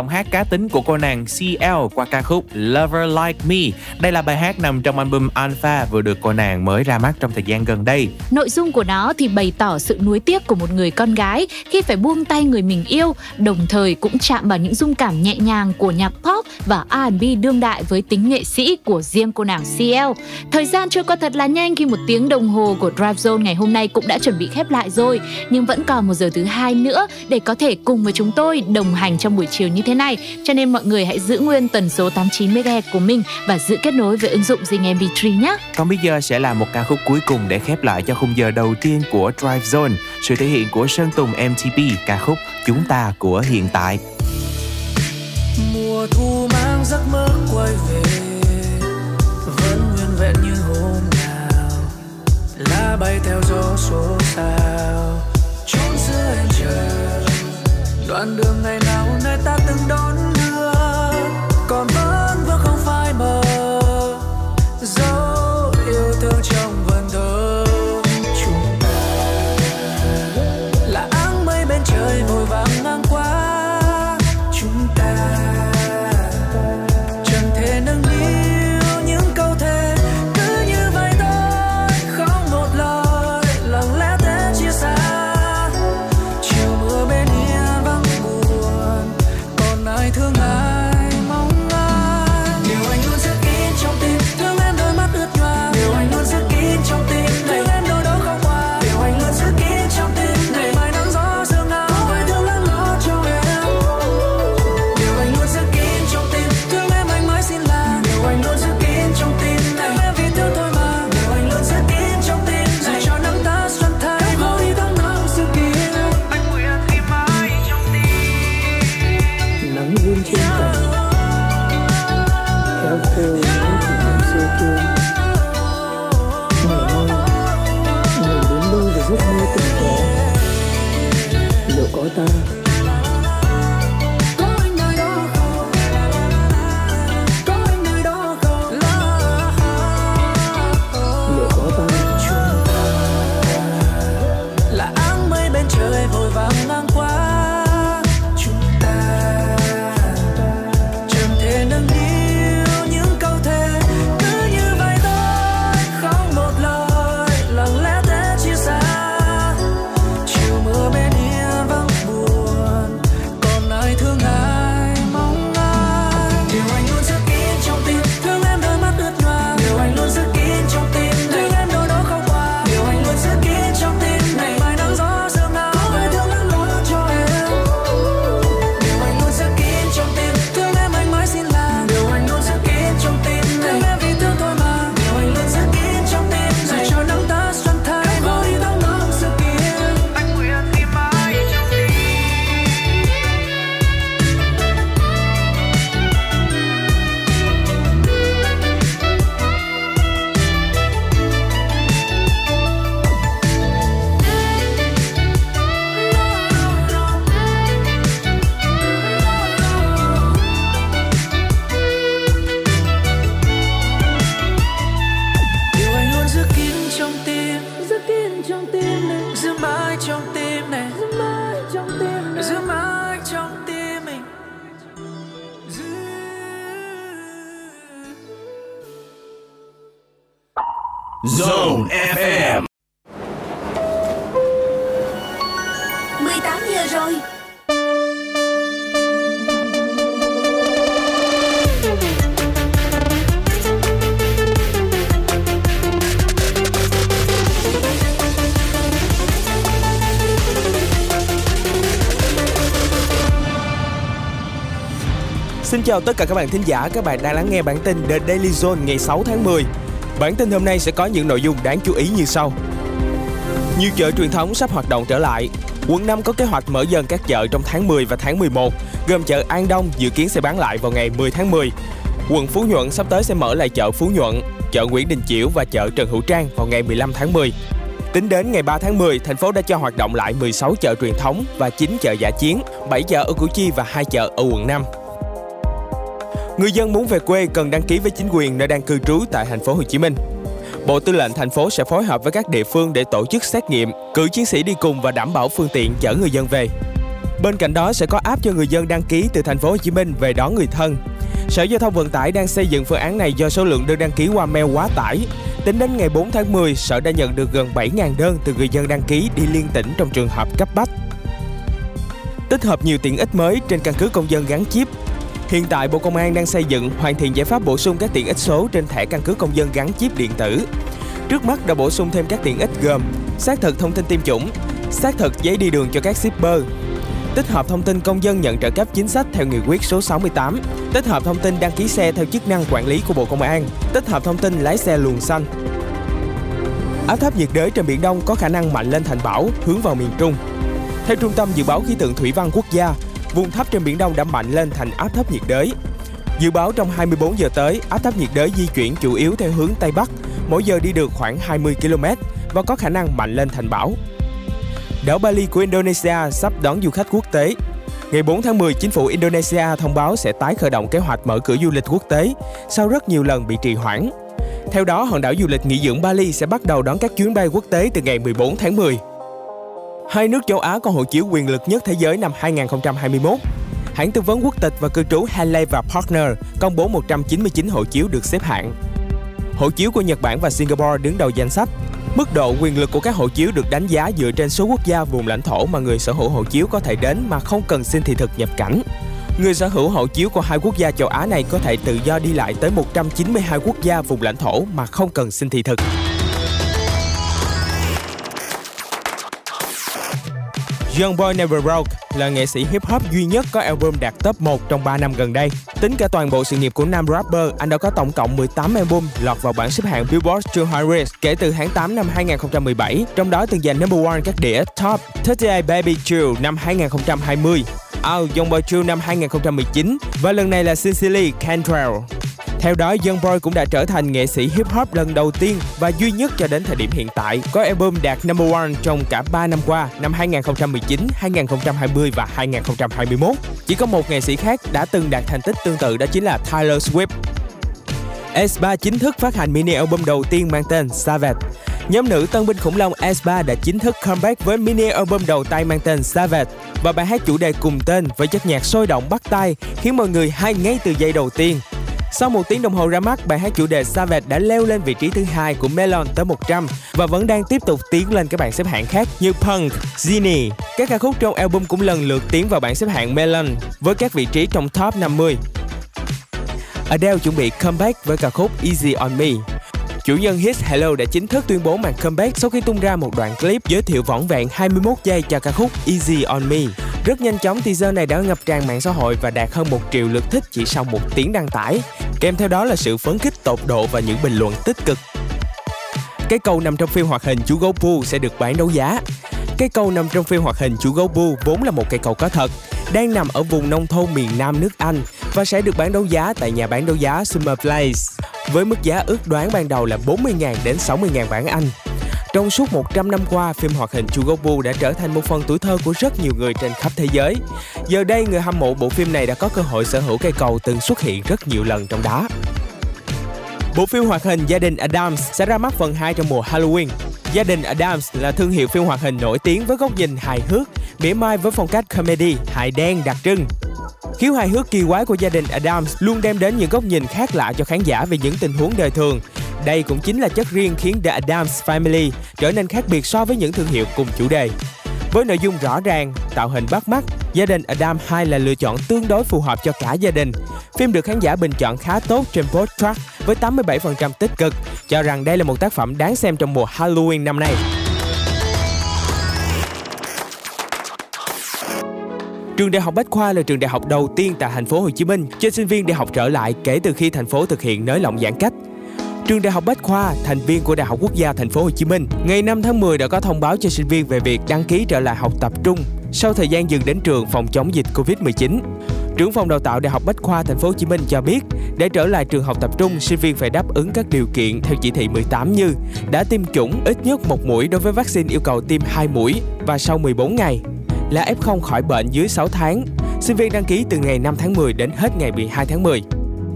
Giọng hát cá tính của cô nàng CL qua ca khúc Lover Like Me. Đây là bài hát nằm trong album Alpha vừa được cô nàng mới ra mắt trong thời gian gần đây. Nội dung của nó thì bày tỏ sự nuối tiếc của một người con gái khi phải buông tay người mình yêu, đồng thời cũng chạm vào những dung cảm nhẹ nhàng của nhạc pop và R&B đương đại với tính nghệ sĩ của riêng cô nàng CL. Thời gian trôi qua thật là nhanh khi một tiếng đồng hồ của Drive Zone ngày hôm nay cũng đã chuẩn bị khép lại rồi, nhưng vẫn còn một giờ thứ hai nữa để có thể cùng với chúng tôi đồng hành trong buổi chiều như thế này. Cho nên mọi người hãy giữ nguyên tần số 89 MHz của mình và giữ kết nối với ứng dụng Zing MP3 nhé. Còn bây giờ sẽ là một ca khúc cuối cùng để khép lại cho khung giờ đầu tiên của Drive Zone. Sự thể hiện của Sơn Tùng MTP ca khúc Chúng ta của hiện tại. mùa thu mang giấc mơ quay về vẫn nguyên vẹn như hôm nào lá bay theo gió số sao đoạn đường ngày nào nơi ta từng đón chào tất cả các bạn thính giả, các bạn đang lắng nghe bản tin The Daily Zone ngày 6 tháng 10. Bản tin hôm nay sẽ có những nội dung đáng chú ý như sau. Nhiều chợ truyền thống sắp hoạt động trở lại. Quận 5 có kế hoạch mở dần các chợ trong tháng 10 và tháng 11, gồm chợ An Đông dự kiến sẽ bán lại vào ngày 10 tháng 10. Quận Phú Nhuận sắp tới sẽ mở lại chợ Phú Nhuận, chợ Nguyễn Đình Chiểu và chợ Trần Hữu Trang vào ngày 15 tháng 10. Tính đến ngày 3 tháng 10, thành phố đã cho hoạt động lại 16 chợ truyền thống và 9 chợ giả chiến, 7 chợ ở Củ Chi và 2 chợ ở quận 5. Người dân muốn về quê cần đăng ký với chính quyền nơi đang cư trú tại thành phố Hồ Chí Minh. Bộ Tư lệnh thành phố sẽ phối hợp với các địa phương để tổ chức xét nghiệm, cử chiến sĩ đi cùng và đảm bảo phương tiện chở người dân về. Bên cạnh đó sẽ có app cho người dân đăng ký từ thành phố Hồ Chí Minh về đón người thân. Sở Giao thông Vận tải đang xây dựng phương án này do số lượng đơn đăng ký qua mail quá tải. Tính đến ngày 4 tháng 10, Sở đã nhận được gần 7.000 đơn từ người dân đăng ký đi liên tỉnh trong trường hợp cấp bách. Tích hợp nhiều tiện ích mới trên căn cứ công dân gắn chip Hiện tại Bộ Công an đang xây dựng hoàn thiện giải pháp bổ sung các tiện ích số trên thẻ căn cước công dân gắn chip điện tử. Trước mắt đã bổ sung thêm các tiện ích gồm xác thực thông tin tiêm chủng, xác thực giấy đi đường cho các shipper, tích hợp thông tin công dân nhận trợ cấp chính sách theo nghị quyết số 68, tích hợp thông tin đăng ký xe theo chức năng quản lý của Bộ Công an, tích hợp thông tin lái xe luồng xanh. Áp thấp nhiệt đới trên biển Đông có khả năng mạnh lên thành bão hướng vào miền Trung. Theo Trung tâm Dự báo Khí tượng Thủy văn Quốc gia, vùng thấp trên biển Đông đã mạnh lên thành áp thấp nhiệt đới. Dự báo trong 24 giờ tới, áp thấp nhiệt đới di chuyển chủ yếu theo hướng Tây Bắc, mỗi giờ đi được khoảng 20 km và có khả năng mạnh lên thành bão. Đảo Bali của Indonesia sắp đón du khách quốc tế. Ngày 4 tháng 10, chính phủ Indonesia thông báo sẽ tái khởi động kế hoạch mở cửa du lịch quốc tế sau rất nhiều lần bị trì hoãn. Theo đó, hòn đảo du lịch nghỉ dưỡng Bali sẽ bắt đầu đón các chuyến bay quốc tế từ ngày 14 tháng 10. Hai nước châu Á có hộ chiếu quyền lực nhất thế giới năm 2021. Hãng tư vấn quốc tịch và cư trú Hanley và Partner công bố 199 hộ chiếu được xếp hạng. Hộ chiếu của Nhật Bản và Singapore đứng đầu danh sách. Mức độ quyền lực của các hộ chiếu được đánh giá dựa trên số quốc gia vùng lãnh thổ mà người sở hữu hộ chiếu có thể đến mà không cần xin thị thực nhập cảnh. Người sở hữu hộ chiếu của hai quốc gia châu Á này có thể tự do đi lại tới 192 quốc gia vùng lãnh thổ mà không cần xin thị thực. Young Boy Never Broke là nghệ sĩ hip hop duy nhất có album đạt top 1 trong 3 năm gần đây. Tính cả toàn bộ sự nghiệp của nam rapper, anh đã có tổng cộng 18 album lọt vào bảng xếp hạng Billboard 200 kể từ tháng 8 năm 2017, trong đó từng giành number one các đĩa Top 38 Baby Chill năm 2020, Out Young Boy Chill năm 2019 và lần này là Sincerely Cantrell. Theo đó, Youngboy cũng đã trở thành nghệ sĩ hip hop lần đầu tiên và duy nhất cho đến thời điểm hiện tại có album đạt number one trong cả 3 năm qua, năm 2019, 2020 và 2021. Chỉ có một nghệ sĩ khác đã từng đạt thành tích tương tự đó chính là Taylor Swift. S3 chính thức phát hành mini album đầu tiên mang tên Savage. Nhóm nữ tân binh khủng long S3 đã chính thức comeback với mini album đầu tay mang tên Savage và bài hát chủ đề cùng tên với chất nhạc sôi động bắt tai khiến mọi người hay ngay từ giây đầu tiên. Sau một tiếng đồng hồ ra mắt, bài hát chủ đề Savage đã leo lên vị trí thứ hai của Melon tới 100 và vẫn đang tiếp tục tiến lên các bảng xếp hạng khác như Punk, Genie. Các ca khúc trong album cũng lần lượt tiến vào bảng xếp hạng Melon với các vị trí trong top 50. Adele chuẩn bị comeback với ca khúc Easy on Me. Chủ nhân Hits Hello đã chính thức tuyên bố màn comeback sau khi tung ra một đoạn clip giới thiệu vỏn vẹn 21 giây cho ca khúc Easy on Me. Rất nhanh chóng teaser này đã ngập tràn mạng xã hội và đạt hơn một triệu lượt thích chỉ sau một tiếng đăng tải. Kèm theo đó là sự phấn khích tột độ và những bình luận tích cực. Cái câu nằm trong phim hoạt hình chú gấu Pooh sẽ được bán đấu giá. Cái câu nằm trong phim hoạt hình chú gấu Pooh vốn là một cây cầu có thật, đang nằm ở vùng nông thôn miền Nam nước Anh và sẽ được bán đấu giá tại nhà bán đấu giá Summer Place với mức giá ước đoán ban đầu là 40.000 đến 60.000 bảng Anh. Trong suốt 100 năm qua, phim hoạt hình Chugoku đã trở thành một phần tuổi thơ của rất nhiều người trên khắp thế giới. Giờ đây, người hâm mộ bộ phim này đã có cơ hội sở hữu cây cầu từng xuất hiện rất nhiều lần trong đó. Bộ phim hoạt hình Gia đình Adams sẽ ra mắt phần 2 trong mùa Halloween. Gia đình Adams là thương hiệu phim hoạt hình nổi tiếng với góc nhìn hài hước, mỉa mai với phong cách comedy, hài đen đặc trưng. Khiếu hài hước kỳ quái của gia đình Adams luôn đem đến những góc nhìn khác lạ cho khán giả về những tình huống đời thường. Đây cũng chính là chất riêng khiến The Adams Family trở nên khác biệt so với những thương hiệu cùng chủ đề. Với nội dung rõ ràng, tạo hình bắt mắt, gia đình Adam 2 là lựa chọn tương đối phù hợp cho cả gia đình. Phim được khán giả bình chọn khá tốt trên Podtrack với 87% tích cực, cho rằng đây là một tác phẩm đáng xem trong mùa Halloween năm nay. Trường Đại học Bách Khoa là trường đại học đầu tiên tại thành phố Hồ Chí Minh cho sinh viên đi học trở lại kể từ khi thành phố thực hiện nới lỏng giãn cách. Trường Đại học Bách Khoa, thành viên của Đại học Quốc gia Thành phố Hồ Chí Minh, ngày 5 tháng 10 đã có thông báo cho sinh viên về việc đăng ký trở lại học tập trung sau thời gian dừng đến trường phòng chống dịch Covid-19. Trưởng phòng đào tạo Đại học Bách Khoa Thành phố Hồ Chí Minh cho biết, để trở lại trường học tập trung, sinh viên phải đáp ứng các điều kiện theo chỉ thị 18 như đã tiêm chủng ít nhất một mũi đối với vaccine yêu cầu tiêm 2 mũi và sau 14 ngày, là F0 khỏi bệnh dưới 6 tháng. Sinh viên đăng ký từ ngày 5 tháng 10 đến hết ngày 12 tháng 10.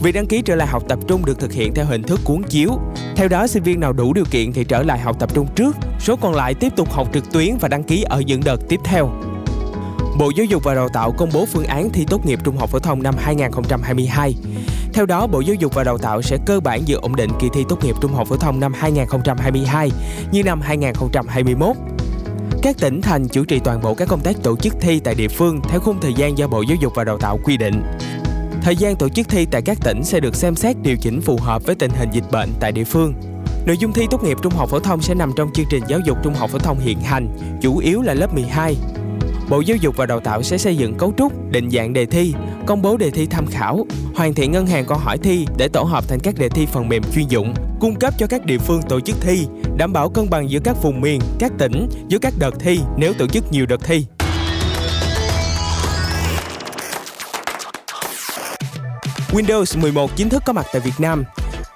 Việc đăng ký trở lại học tập trung được thực hiện theo hình thức cuốn chiếu. Theo đó, sinh viên nào đủ điều kiện thì trở lại học tập trung trước, số còn lại tiếp tục học trực tuyến và đăng ký ở những đợt tiếp theo. Bộ Giáo dục và Đào tạo công bố phương án thi tốt nghiệp trung học phổ thông năm 2022. Theo đó, Bộ Giáo dục và Đào tạo sẽ cơ bản giữ ổn định kỳ thi tốt nghiệp trung học phổ thông năm 2022 như năm 2021. Các tỉnh thành chủ trì toàn bộ các công tác tổ chức thi tại địa phương theo khung thời gian do Bộ Giáo dục và Đào tạo quy định. Thời gian tổ chức thi tại các tỉnh sẽ được xem xét điều chỉnh phù hợp với tình hình dịch bệnh tại địa phương. Nội dung thi tốt nghiệp trung học phổ thông sẽ nằm trong chương trình giáo dục trung học phổ thông hiện hành, chủ yếu là lớp 12. Bộ Giáo dục và Đào tạo sẽ xây dựng cấu trúc, định dạng đề thi, công bố đề thi tham khảo, hoàn thiện ngân hàng câu hỏi thi để tổ hợp thành các đề thi phần mềm chuyên dụng, cung cấp cho các địa phương tổ chức thi, đảm bảo cân bằng giữa các vùng miền, các tỉnh, giữa các đợt thi nếu tổ chức nhiều đợt thi. Windows 11 chính thức có mặt tại Việt Nam.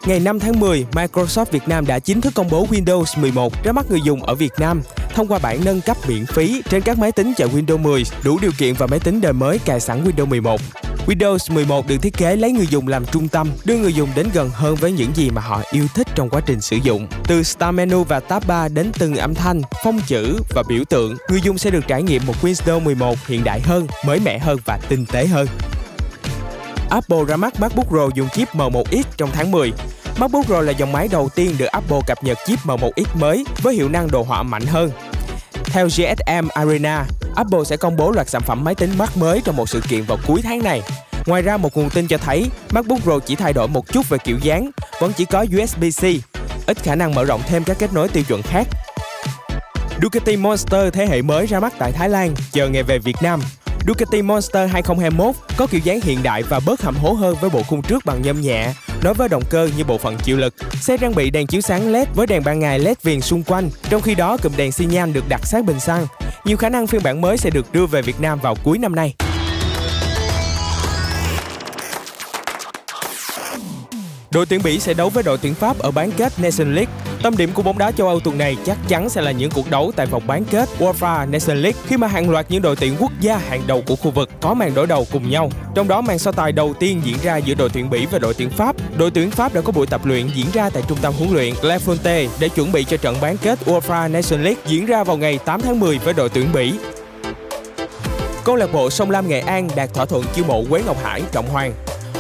Ngày 5 tháng 10, Microsoft Việt Nam đã chính thức công bố Windows 11 ra mắt người dùng ở Việt Nam thông qua bản nâng cấp miễn phí trên các máy tính chạy Windows 10 đủ điều kiện và máy tính đời mới cài sẵn Windows 11. Windows 11 được thiết kế lấy người dùng làm trung tâm, đưa người dùng đến gần hơn với những gì mà họ yêu thích trong quá trình sử dụng. Từ Start Menu và Tab 3 đến từng âm thanh, phông chữ và biểu tượng, người dùng sẽ được trải nghiệm một Windows 11 hiện đại hơn, mới mẻ hơn và tinh tế hơn. Apple ra mắt MacBook Pro dùng chip M1X trong tháng 10. MacBook Pro là dòng máy đầu tiên được Apple cập nhật chip M1X mới với hiệu năng đồ họa mạnh hơn. Theo GSM Arena, Apple sẽ công bố loạt sản phẩm máy tính Mac mới trong một sự kiện vào cuối tháng này. Ngoài ra, một nguồn tin cho thấy MacBook Pro chỉ thay đổi một chút về kiểu dáng, vẫn chỉ có USB-C, ít khả năng mở rộng thêm các kết nối tiêu chuẩn khác. Ducati Monster thế hệ mới ra mắt tại Thái Lan, chờ ngày về Việt Nam. Ducati Monster 2021 có kiểu dáng hiện đại và bớt hầm hố hơn với bộ khung trước bằng nhôm nhẹ, Nói với động cơ như bộ phận chịu lực, xe trang bị đèn chiếu sáng LED với đèn ban ngày LED viền xung quanh, trong khi đó cụm đèn xi nhan được đặt sát bình xăng. Nhiều khả năng phiên bản mới sẽ được đưa về Việt Nam vào cuối năm nay. Đội tuyển Bỉ sẽ đấu với đội tuyển Pháp ở bán kết Nation League. Tâm điểm của bóng đá châu Âu tuần này chắc chắn sẽ là những cuộc đấu tại vòng bán kết UEFA Nations League khi mà hàng loạt những đội tuyển quốc gia hàng đầu của khu vực có màn đối đầu cùng nhau. Trong đó màn so tài đầu tiên diễn ra giữa đội tuyển Bỉ và đội tuyển Pháp. Đội tuyển Pháp đã có buổi tập luyện diễn ra tại trung tâm huấn luyện Clairefontaine để chuẩn bị cho trận bán kết UEFA Nations League diễn ra vào ngày 8 tháng 10 với đội tuyển Bỉ. Câu lạc bộ Sông Lam Nghệ An đạt thỏa thuận chiêu mộ Quế Ngọc Hải, Trọng Hoàng.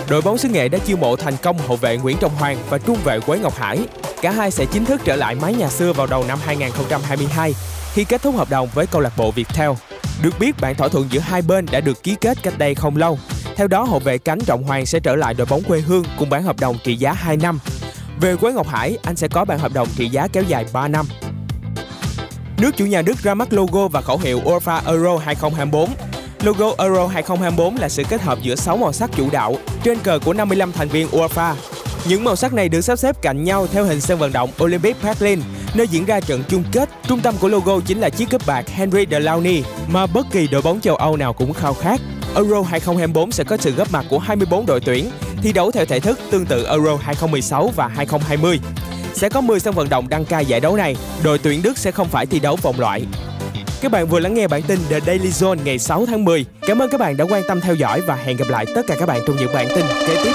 Đội bóng xứ Nghệ đã chiêu mộ thành công hậu vệ Nguyễn Trọng Hoàng và trung vệ Quế Ngọc Hải. Cả hai sẽ chính thức trở lại mái nhà xưa vào đầu năm 2022 khi kết thúc hợp đồng với câu lạc bộ Viettel. Được biết, bản thỏa thuận giữa hai bên đã được ký kết cách đây không lâu. Theo đó, hậu vệ cánh Trọng Hoàng sẽ trở lại đội bóng quê hương cùng bản hợp đồng trị giá 2 năm. Về Quế Ngọc Hải, anh sẽ có bản hợp đồng trị giá kéo dài 3 năm. Nước chủ nhà Đức ra mắt logo và khẩu hiệu UEFA Euro 2024 Logo Euro 2024 là sự kết hợp giữa 6 màu sắc chủ đạo trên cờ của 55 thành viên UEFA. Những màu sắc này được sắp xếp cạnh nhau theo hình sân vận động Olympic Park nơi diễn ra trận chung kết. Trung tâm của logo chính là chiếc cúp bạc Henry Delaunay mà bất kỳ đội bóng châu Âu nào cũng khao khát. Euro 2024 sẽ có sự góp mặt của 24 đội tuyển, thi đấu theo thể thức tương tự Euro 2016 và 2020. Sẽ có 10 sân vận động đăng cai giải đấu này, đội tuyển Đức sẽ không phải thi đấu vòng loại. Các bạn vừa lắng nghe bản tin The Daily Zone ngày 6 tháng 10. Cảm ơn các bạn đã quan tâm theo dõi và hẹn gặp lại tất cả các bạn trong những bản tin kế tiếp.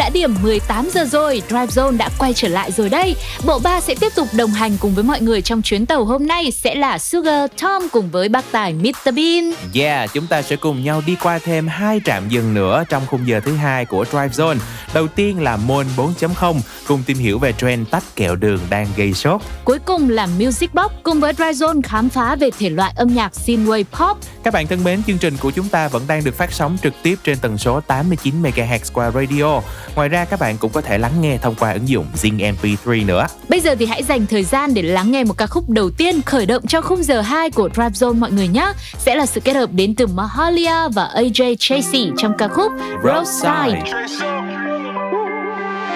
Đã điểm 18 giờ rồi, Drive Zone đã quay trở lại rồi đây. Bộ ba sẽ tiếp tục đồng hành cùng với mọi người trong chuyến tàu hôm nay sẽ là Sugar, Tom cùng với bác tài Mr Bean. Yeah, chúng ta sẽ cùng nhau đi qua thêm hai trạm dừng nữa trong khung giờ thứ hai của Drive Zone. Đầu tiên là Môn 4.0 cùng tìm hiểu về trend tách kẹo đường đang gây sốt. Cuối cùng là Music Box cùng với Drive Zone khám phá về thể loại âm nhạc synthwave pop. Các bạn thân mến, chương trình của chúng ta vẫn đang được phát sóng trực tiếp trên tần số 89 MHz qua radio. Ngoài ra các bạn cũng có thể lắng nghe thông qua ứng dụng Zing MP3 nữa. Bây giờ thì hãy dành thời gian để lắng nghe một ca khúc đầu tiên khởi động cho khung giờ 2 của Drive Zone mọi người nhé. Sẽ là sự kết hợp đến từ Mahalia và AJ Tracey trong ca khúc Roadside.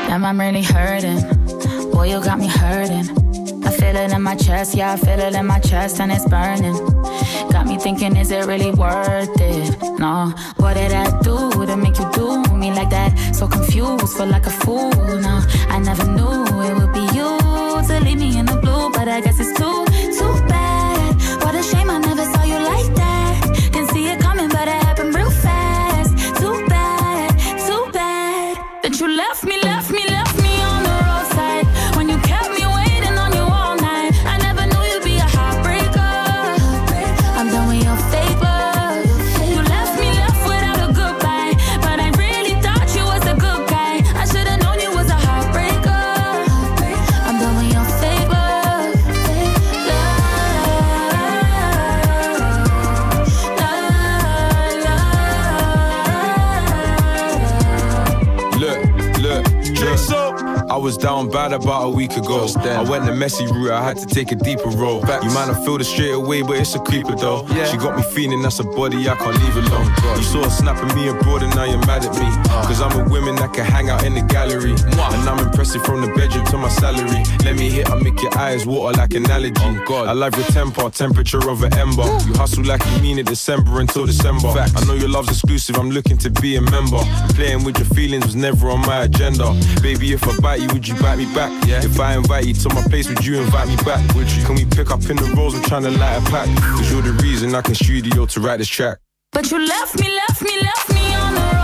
Damn, I'm really hurting. Boy, you got me hurting. I feel it in my chest, yeah, I feel it in my chest, and it's burning. Got me thinking, is it really worth it? No, what did I do to make you do me like that? So confused, feel like a fool. No, I never knew it would be you to leave me in the blue, but I guess it's too how week ago. I went the messy route, I had to take a deeper road. You might have feel it straight away, but it's a creeper though. She got me feeling that's a body I can't leave alone. You saw her snapping me abroad and now you're mad at me. Cause I'm a women that can hang out in the gallery. And I'm impressive from the bedroom to my salary. Let me hit, I make your eyes water like an allergy. I love your temper, temperature of an ember. You hustle like you mean it December until December. I know your love's exclusive, I'm looking to be a member. Playing with your feelings was never on my agenda. Baby, if I bite you, would you bite me back? Yeah. If I invite you to my place, would you invite me back? Would you? Can we pick up in the roles? I'm trying to light a pack. Cause you're the reason I can studio to write this track. But you left me, left me, left me on the roadside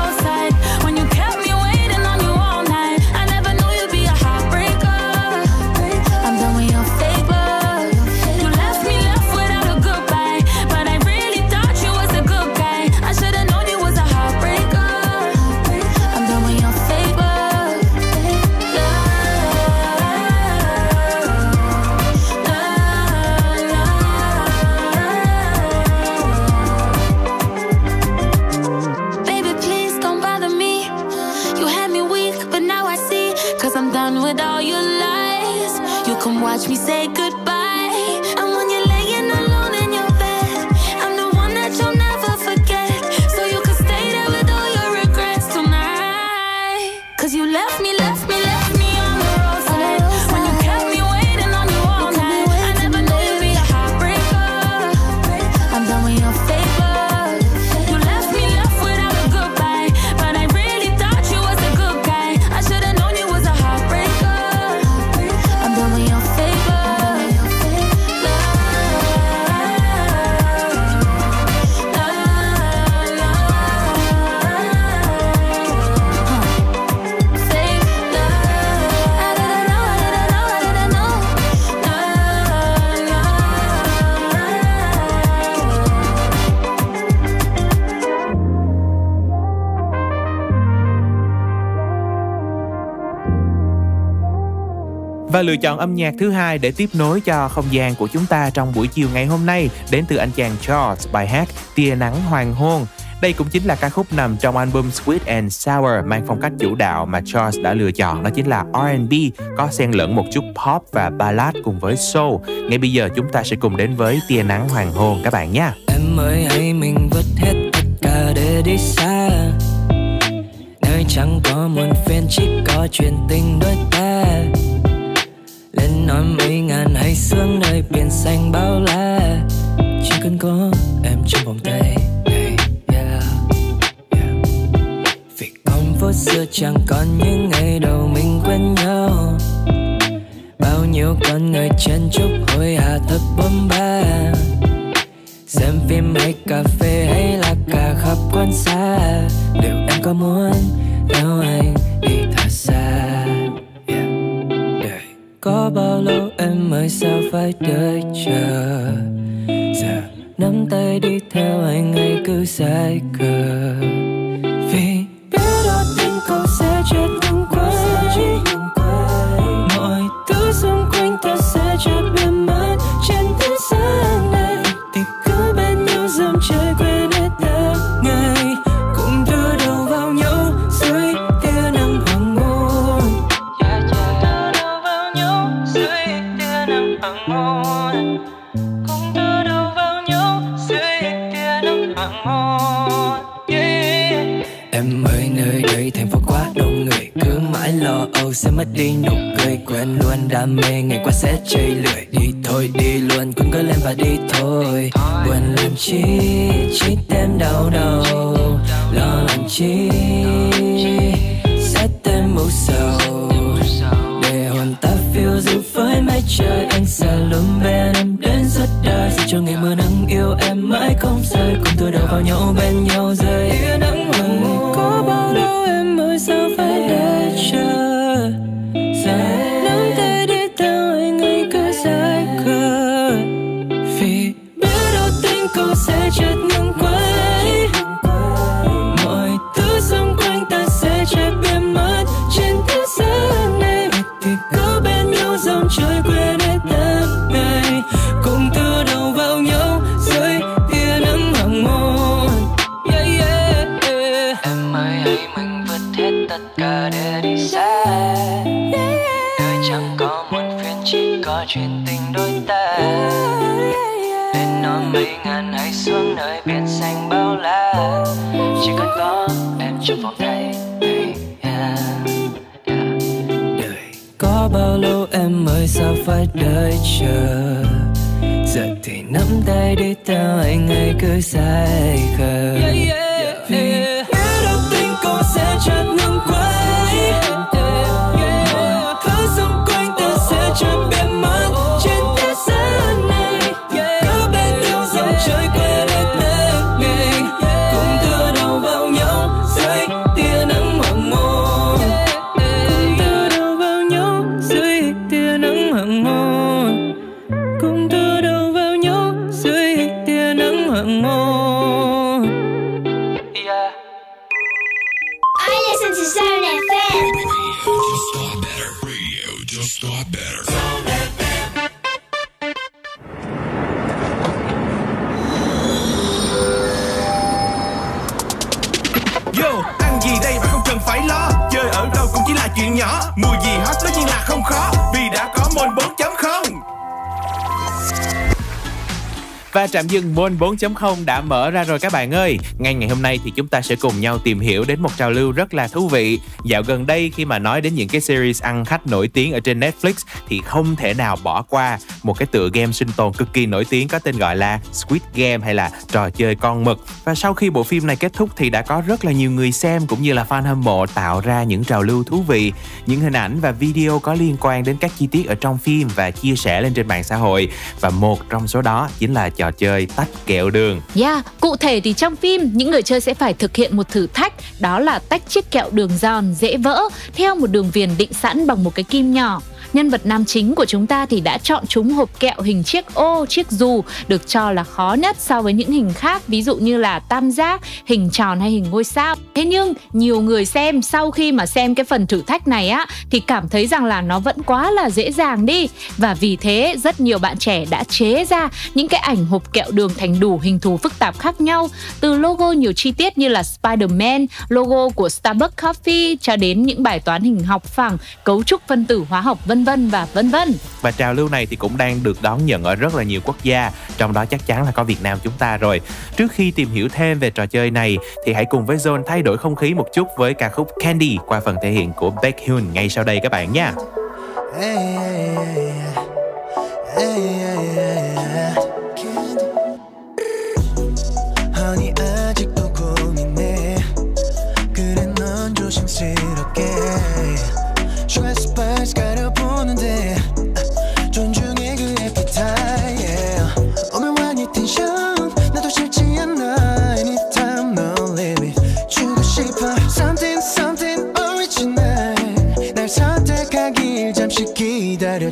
Và lựa chọn âm nhạc thứ hai để tiếp nối cho không gian của chúng ta trong buổi chiều ngày hôm nay, đến từ anh chàng Charles bài hát Tia nắng hoàng hôn. Đây cũng chính là ca khúc nằm trong album Sweet and Sour mang phong cách chủ đạo mà Charles đã lựa chọn đó chính là R&B có xen lẫn một chút pop và ballad cùng với soul. Ngay bây giờ chúng ta sẽ cùng đến với Tia nắng hoàng hôn các bạn nhé. Em ơi, hãy mình vứt hết tất cả để đi xa Nơi chẳng có muôn phiền chỉ có chuyện tình đôi ta nói mấy ngàn hay sương nơi biển xanh bao la. Chỉ cần có em trong vòng tay Hey, yeah, yeah. Vì con phố xưa chẳng còn những ngày đầu mình quen nhau. Bao nhiêu con người chen chúc hối hả thật bấm ba. Xem phim hay cà phê hay là cả khắp quan xa. Liệu em có muốn theo anh? Có bao lâu em mới sao phải đợi chờ? Giờ nắm tay đi theo anh ngay cứ say cờ. Vì biết đôi tình cậu sẽ chết mất đi nụ cười, Quên luôn đam mê. Ngày qua sẽ chơi lười, Đi thôi, đi luôn. Quên cứ lên và đi thôi. Buồn làm chi chỉ thêm đau đầu. Lo làm chi sẽ thêm mù sầu. Để hồn ta phiêu du với mái trời. Anh sẽ luôn bên em đến suốt đời Dù cho ngày mưa nắng yêu em, mãi không rời Cùng tôi đầu vào nhau bên nhau rơi. Chờ. Giờ thì nắm tay đi theo anh ấy cứ dài khờ. Dân Moon dừng 4.0 đã mở ra rồi các bạn ơi. Ngay ngày hôm nay thì chúng ta sẽ cùng nhau tìm hiểu đến một trào lưu rất là thú vị. Dạo gần đây khi mà nói đến những cái series ăn khách nổi tiếng ở trên Netflix thì không thể nào bỏ qua một cái tựa game sinh tồn cực kỳ nổi tiếng có tên gọi là Squid Game hay là trò chơi con mực. Và sau khi bộ phim này kết thúc thì đã có rất là nhiều người xem cũng như là fan hâm mộ tạo ra những trào lưu thú vị, những hình ảnh và video có liên quan đến các chi tiết ở trong phim và chia sẻ lên trên mạng xã hội. Và một trong số đó chính là trò chơi tách kẹo đường. Yeah, cụ thể thì trong phim những người chơi sẽ phải thực hiện một thử thách đó là tách chiếc kẹo đường giòn dễ vỡ theo một đường viền định sẵn bằng một cái kim nhỏ nhân vật nam chính của chúng ta thì đã chọn chúng hộp kẹo hình chiếc ô, chiếc dù được cho là khó nhất so với những hình khác, ví dụ như là tam giác, hình tròn hay hình ngôi sao. Thế nhưng nhiều người xem sau khi mà xem cái phần thử thách này á thì cảm thấy rằng là nó vẫn quá là dễ dàng đi và vì thế rất nhiều bạn trẻ đã chế ra những cái ảnh hộp kẹo đường thành đủ hình thù phức tạp khác nhau từ logo nhiều chi tiết như là Spider-Man, logo của Starbucks Coffee cho đến những bài toán hình học phẳng, cấu trúc phân tử hóa học vân vân và vân vân. Và trào lưu này thì cũng đang được đón nhận ở rất là nhiều quốc gia, trong đó chắc chắn là có Việt Nam chúng ta rồi. Trước khi tìm hiểu thêm về trò chơi này thì hãy cùng với Zone thay đổi không khí một chút với ca khúc Candy qua phần thể hiện của Baekhyun ngay sau đây các bạn nha. Hey, hey, hey, hey, hey, hey, hey.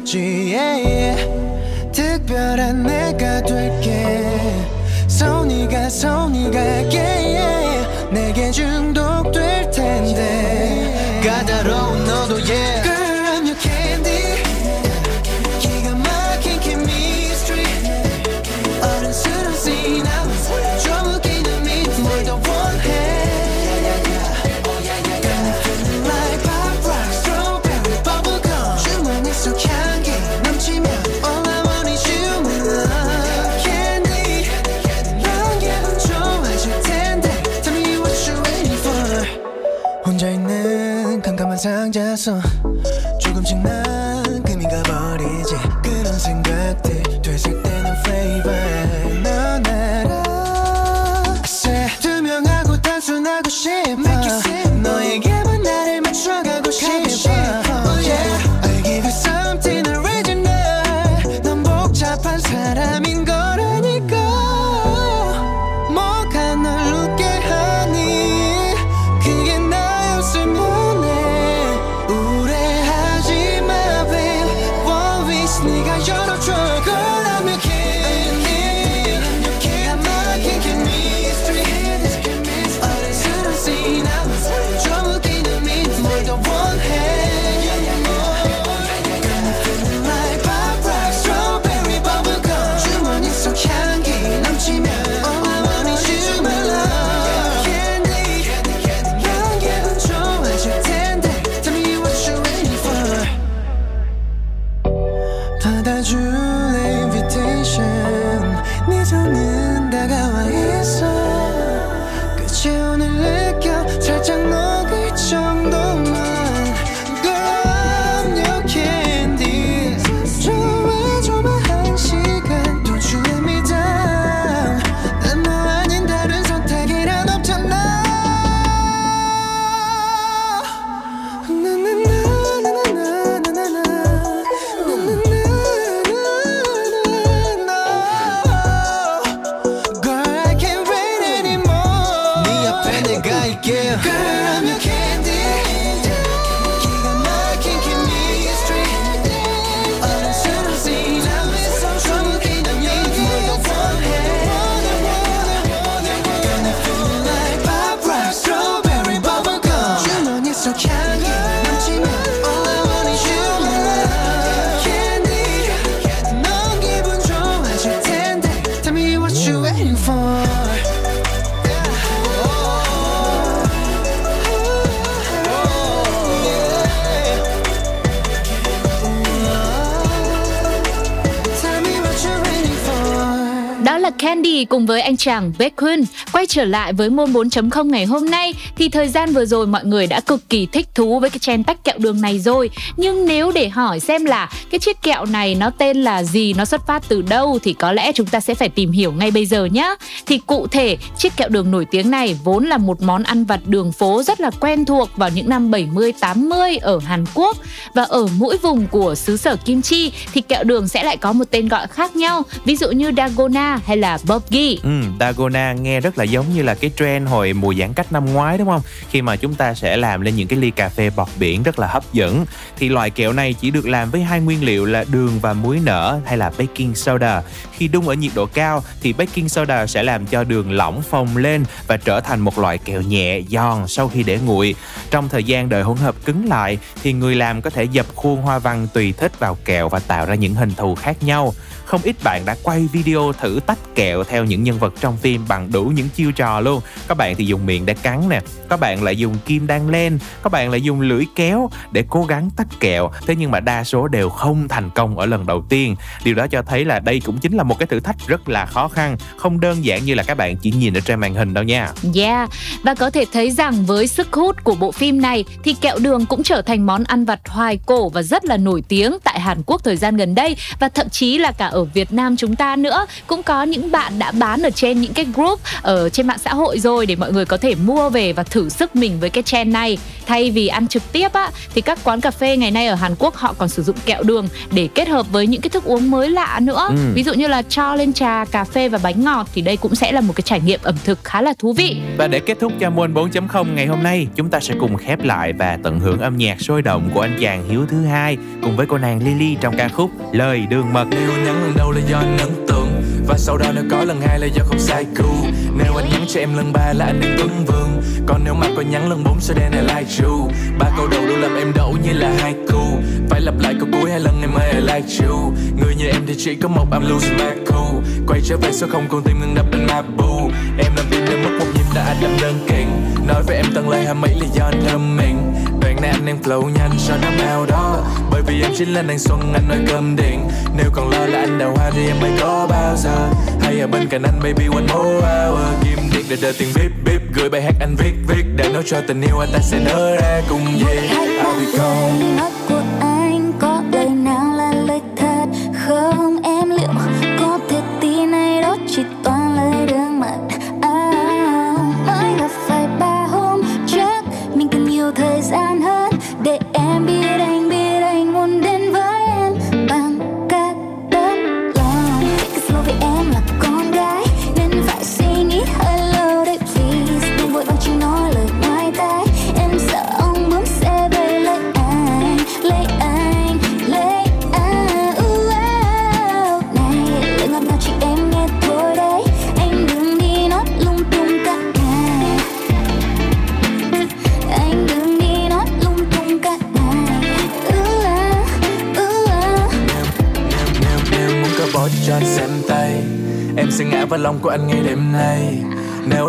기다렸지 yeah, yeah. 특별한 내가 될게 손이가 손이 갈게 yeah. 상자 속 Candy cùng với anh chàng Baekhyun quay trở lại với môn 4.0 ngày hôm nay thì thời gian vừa rồi mọi người đã cực kỳ thích thú với cái chen tách kẹo đường này rồi. Nhưng nếu để hỏi xem là cái chiếc kẹo này nó tên là gì nó xuất phát từ đâu thì có lẽ chúng ta sẽ phải tìm hiểu ngay bây giờ nhé thì cụ thể chiếc kẹo đường nổi tiếng này vốn là một món ăn vặt đường phố rất là quen thuộc vào những năm 70 80 ở Hàn Quốc. Và ở mỗi vùng của xứ sở kim chi thì kẹo đường sẽ lại có một tên gọi khác nhau ví dụ như Dagona hay là Bobgi. Ừ, Dagona nghe rất là giống như là cái trend hồi mùa giãn cách năm ngoái, đúng không? Khi mà chúng ta sẽ làm lên những cái ly cà phê bọt biển rất là hấp dẫn. Thì loại kẹo này chỉ được làm với hai nguyên liệu là đường và muối nở hay là baking soda. Khi đun ở nhiệt độ cao thì baking soda sẽ làm cho đường lỏng phồng lên và trở thành một loại kẹo nhẹ, giòn sau khi để nguội. Trong thời gian đợi hỗn hợp cứng lại thì người làm có thể dập khuôn hoa văn tùy thích vào kẹo và tạo ra những hình thù khác nhau. Không ít bạn đã quay video thử tách kẹo theo những nhân vật trong phim bằng đủ những chiêu trò luôn. Các bạn thì dùng miệng để cắn nè, các bạn lại dùng kim đan lên, các bạn lại dùng lưỡi kéo để cố gắng tách kẹo. Thế nhưng mà đa số đều không thành công ở lần đầu tiên. Điều đó cho thấy là đây cũng chính là một cái thử thách rất là khó khăn, không đơn giản như là các bạn chỉ nhìn ở trên màn hình đâu nha. Yeah, và có thể thấy rằng với sức hút của bộ phim này thì kẹo đường cũng trở thành món ăn vặt hoài cổ và rất là nổi tiếng tại Hàn Quốc thời gian gần đây và thậm chí là cả ở ở Việt Nam chúng ta nữa. Cũng có những bạn đã bán ở trên những cái group ở trên mạng xã hội rồi để mọi người có thể mua về và thử sức mình với cái trend này thay vì ăn trực tiếp á thì các quán cà phê ngày nay ở Hàn Quốc họ còn sử dụng kẹo đường để kết hợp với những cái thức uống mới lạ nữa. Ừ. ví dụ như là cho lên trà cà phê và bánh ngọt thì đây cũng sẽ là một cái trải nghiệm ẩm thực khá là thú vị. Và để kết thúc cho môn 4.0 ngày hôm nay chúng ta sẽ cùng khép lại và tận hưởng âm nhạc sôi động của anh chàng Hiếu thứ hai cùng với cô nàng Lily trong ca khúc Lời đường mật. Nếu nhắn lần đầu là do anh ấn tượng và sau đó nếu có lần hai là do không sai cool. Nếu anh nhắn cho em lần ba là anh đang tuấn vương. Còn nếu mà có nhắn lần bốn sẽ đen là like you Ba câu đầu luôn làm em đổ như là hai cu Phải lặp lại câu cuối hai lần em ơi I like you Người như em thì chỉ có một, I'm losing my cool. Quay trở về số không, con tim ngừng đập bên ma bu. Em làm tim đến mất một nhịp đã anh đâm đơn kiện. Nói với em tận lời hai mấy là do anh thơm mình anh đang flow nhanh cho năm nào đó. Bởi vì em chính là nàng xuân anh nói cơm điện. Nếu còn lo là anh đào hoa thì em mới có bao giờ. Hay ở bên cạnh anh baby one more hour. Kim điện để đợi tiền bíp bíp Gửi bài hát anh viết viết. Để nói cho tình yêu anh ta sẽ nở ra cùng về I'll be gone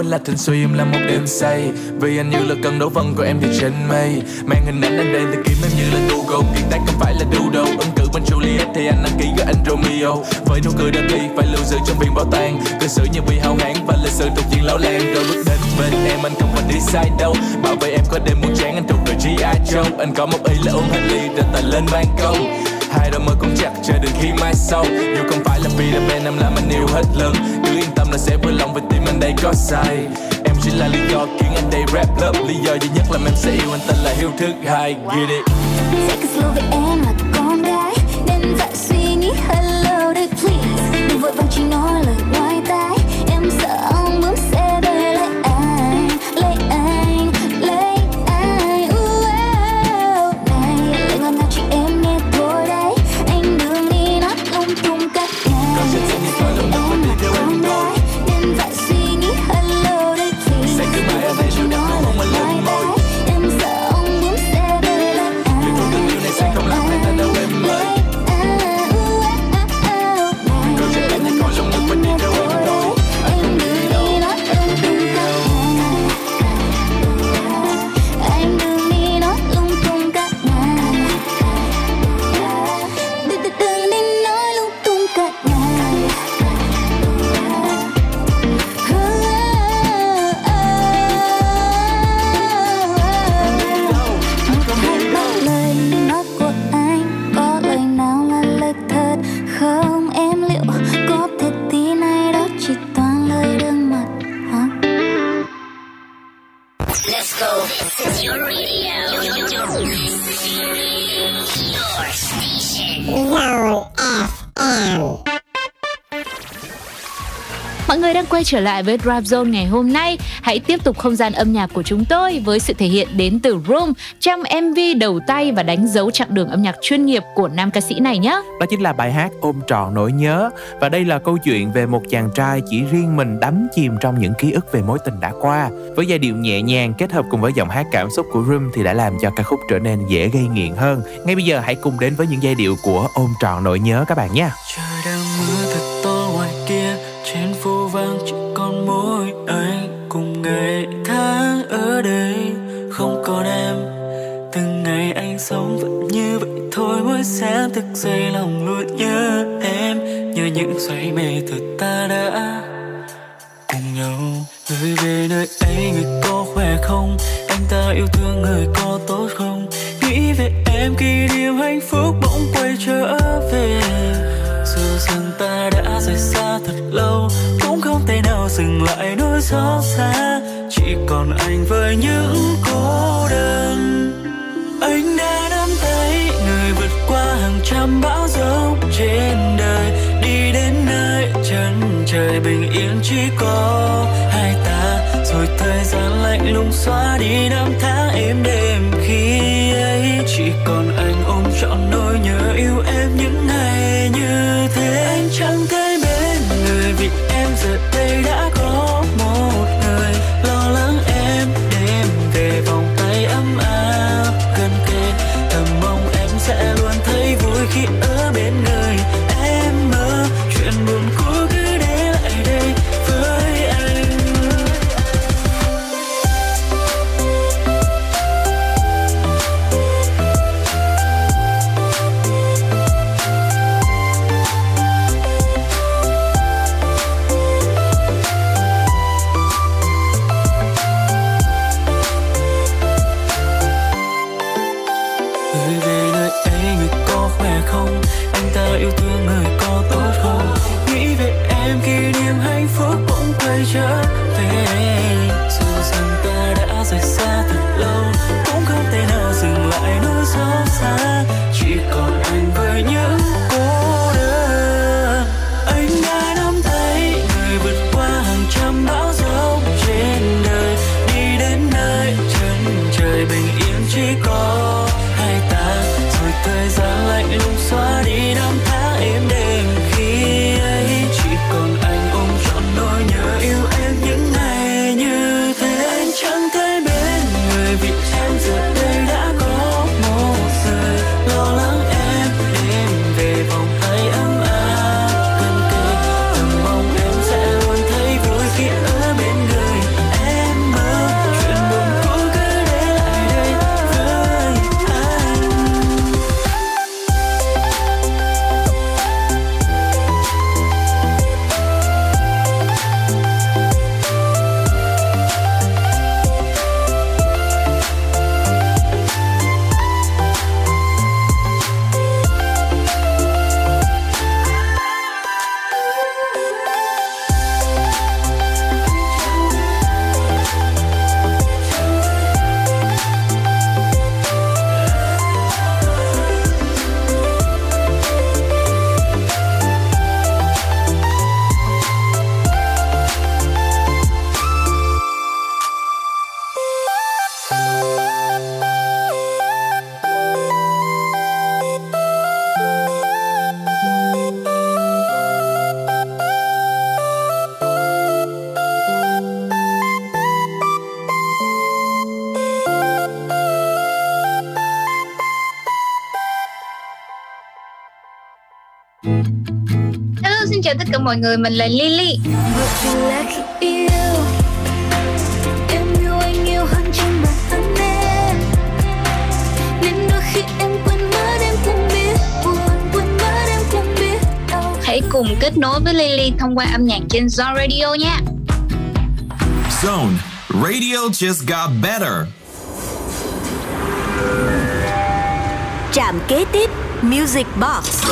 là thịnh suy em là một đêm say. Vì anh như là cơn đấu vân của em thì trên mây. Mang hình ảnh anh đây thì kiếm em như là Google. Kiệt tác không phải là doodle. Ứng cử bên Juliet thì anh đăng ký với anh Romeo. Với nụ cười đơn đi, phải lưu giữ trong viện bảo tàng. Cư xử như vì hao hán và lịch sử tục diện lão lan Rồi bước đến bên em, anh không phải đi sai đâu. Bảo vệ em có đêm muốn chán, anh thuộc đời gi Joe. Anh có một ý là uống hết ly rồi tài lên ban công. Hai đôi môi cũng chặt chờ đừng khi mai sau. Dù không phải là vì đam mê, em làm anh yêu hết lần là sẽ vui lòng vì tim anh đây có sai Em chỉ là lý do khiến anh đây rap lớp Lý do duy nhất làm em sẽ yêu anh tên là Hiếu thứ hai Get it Sẽ cứ slow vì em là con gái Nên phải suy nghĩ. Hello đây please. Đừng vội vàng chỉ nói lời trở lại với Drive Zone ngày hôm nay. Hãy tiếp tục không gian âm nhạc của chúng tôi với sự thể hiện đến từ Room trong MV đầu tay và đánh dấu chặng đường âm nhạc chuyên nghiệp của nam ca sĩ này nhé. Đó chính là bài hát Ôm trọn nỗi nhớ và đây là câu chuyện về một chàng trai chỉ riêng mình đắm chìm trong những ký ức về mối tình đã qua. Với giai điệu nhẹ nhàng kết hợp cùng với giọng hát cảm xúc của Room thì đã làm cho ca khúc trở nên dễ gây nghiện hơn. Ngay bây giờ hãy cùng đến với những giai điệu của Ôm trọn nỗi nhớ các bạn nhé. Trời sáng lòng luôn nhớ em Nhớ những say mê thật ta đã cùng nhau. Người về nơi ấy, người có khỏe không? Anh ta yêu thương người có tốt không? Nghĩ về em kỷ niệm hạnh phúc bỗng quay trở về. Dù rằng ta đã rời xa thật lâu, Cũng không thể nào dừng lại nỗi xót xa. Chỉ còn anh với những cô đơn. Trăm bão giông trên đời, Đi đến nơi chân trời bình yên chỉ có hai ta. Rồi thời gian lạnh lùng xóa đi năm tháng êm đềm, khi ấy Chỉ còn anh ôm trọn nỗi nhớ yêu em những ngày mất em cũng biết đau Hãy cùng kết nối với Lily thông qua âm nhạc trên Zone Radio nha. Zone. Radio just got better. Trạm kế tiếp Music Box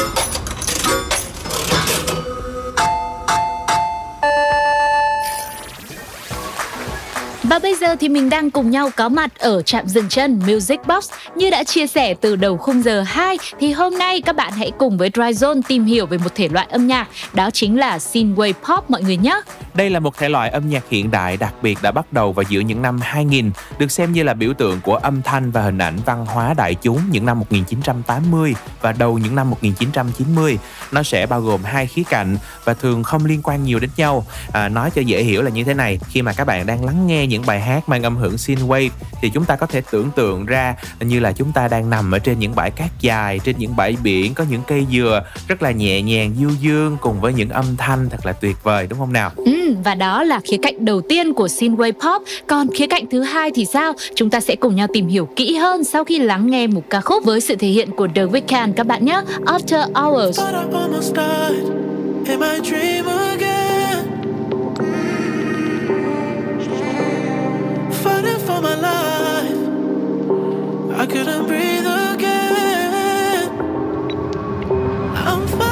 bây giờ thì mình đang cùng nhau có mặt ở trạm dừng chân Music Box. Như đã chia sẻ từ đầu khung giờ 2 thì hôm nay các bạn hãy cùng với Dry Zone tìm hiểu về một thể loại âm nhạc đó chính là synthwave pop mọi người nhé. Đây là một thể loại âm nhạc hiện đại đặc biệt đã bắt đầu vào giữa những năm 2000, được xem như là biểu tượng của âm thanh và hình ảnh văn hóa đại chúng những năm 1980 và đầu những năm 1990. Nó sẽ bao gồm hai khía cạnh và thường không liên quan nhiều đến nhau. À, nói cho dễ hiểu là như thế này, khi mà các bạn đang lắng nghe những bài hát mang âm hưởng synthwave thì chúng ta có thể tưởng tượng ra như là chúng ta đang nằm ở trên những bãi cát dài, trên những bãi biển có những cây dừa rất là nhẹ nhàng du dương cùng với những âm thanh thật là tuyệt vời đúng không nào? Ừ, và đó là khía cạnh đầu tiên của synthwave pop. Còn khía cạnh thứ hai thì sao? Chúng ta sẽ cùng nhau tìm hiểu kỹ hơn sau khi lắng nghe một ca khúc với sự thể hiện của The Weeknd các bạn nhé. After Hours. I. Fighting for my life, I couldn't breathe again. I'm falling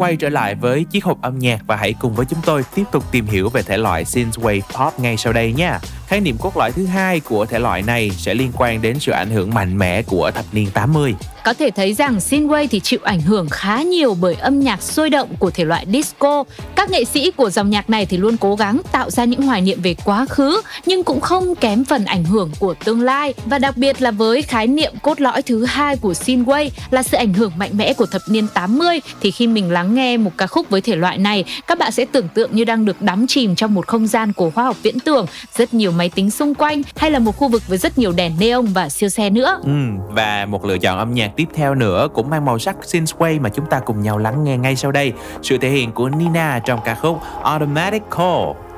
quay trở lại với chiếc hộp âm nhạc và hãy cùng với chúng tôi tiếp tục tìm hiểu về thể loại synthwave pop ngay sau đây nha. Khái niệm cốt lõi thứ hai của thể loại này sẽ liên quan đến sự ảnh hưởng mạnh mẽ của thập niên 80. Có thể thấy rằng synthwave thì chịu ảnh hưởng khá nhiều bởi âm nhạc sôi động của thể loại disco. Các nghệ sĩ của dòng nhạc này thì luôn cố gắng tạo ra những hoài niệm về quá khứ nhưng cũng không kém phần ảnh hưởng của tương lai và đặc biệt là với khái niệm cốt lõi thứ hai của synthwave là sự ảnh hưởng mạnh mẽ của thập niên 80 thì khi mình lắng nghe một ca khúc với thể loại này các bạn sẽ tưởng tượng như đang được đắm chìm trong một không gian của khoa học viễn tưởng rất nhiều máy tính xung quanh hay là một khu vực với rất nhiều đèn neon và siêu xe nữa. Ừ, và một lựa chọn âm nhạc tiếp theo nữa cũng mang màu sắc synthwave mà chúng ta cùng nhau lắng nghe ngay sau đây. Sự thể hiện của Nina trong ca khúc Automatic Call.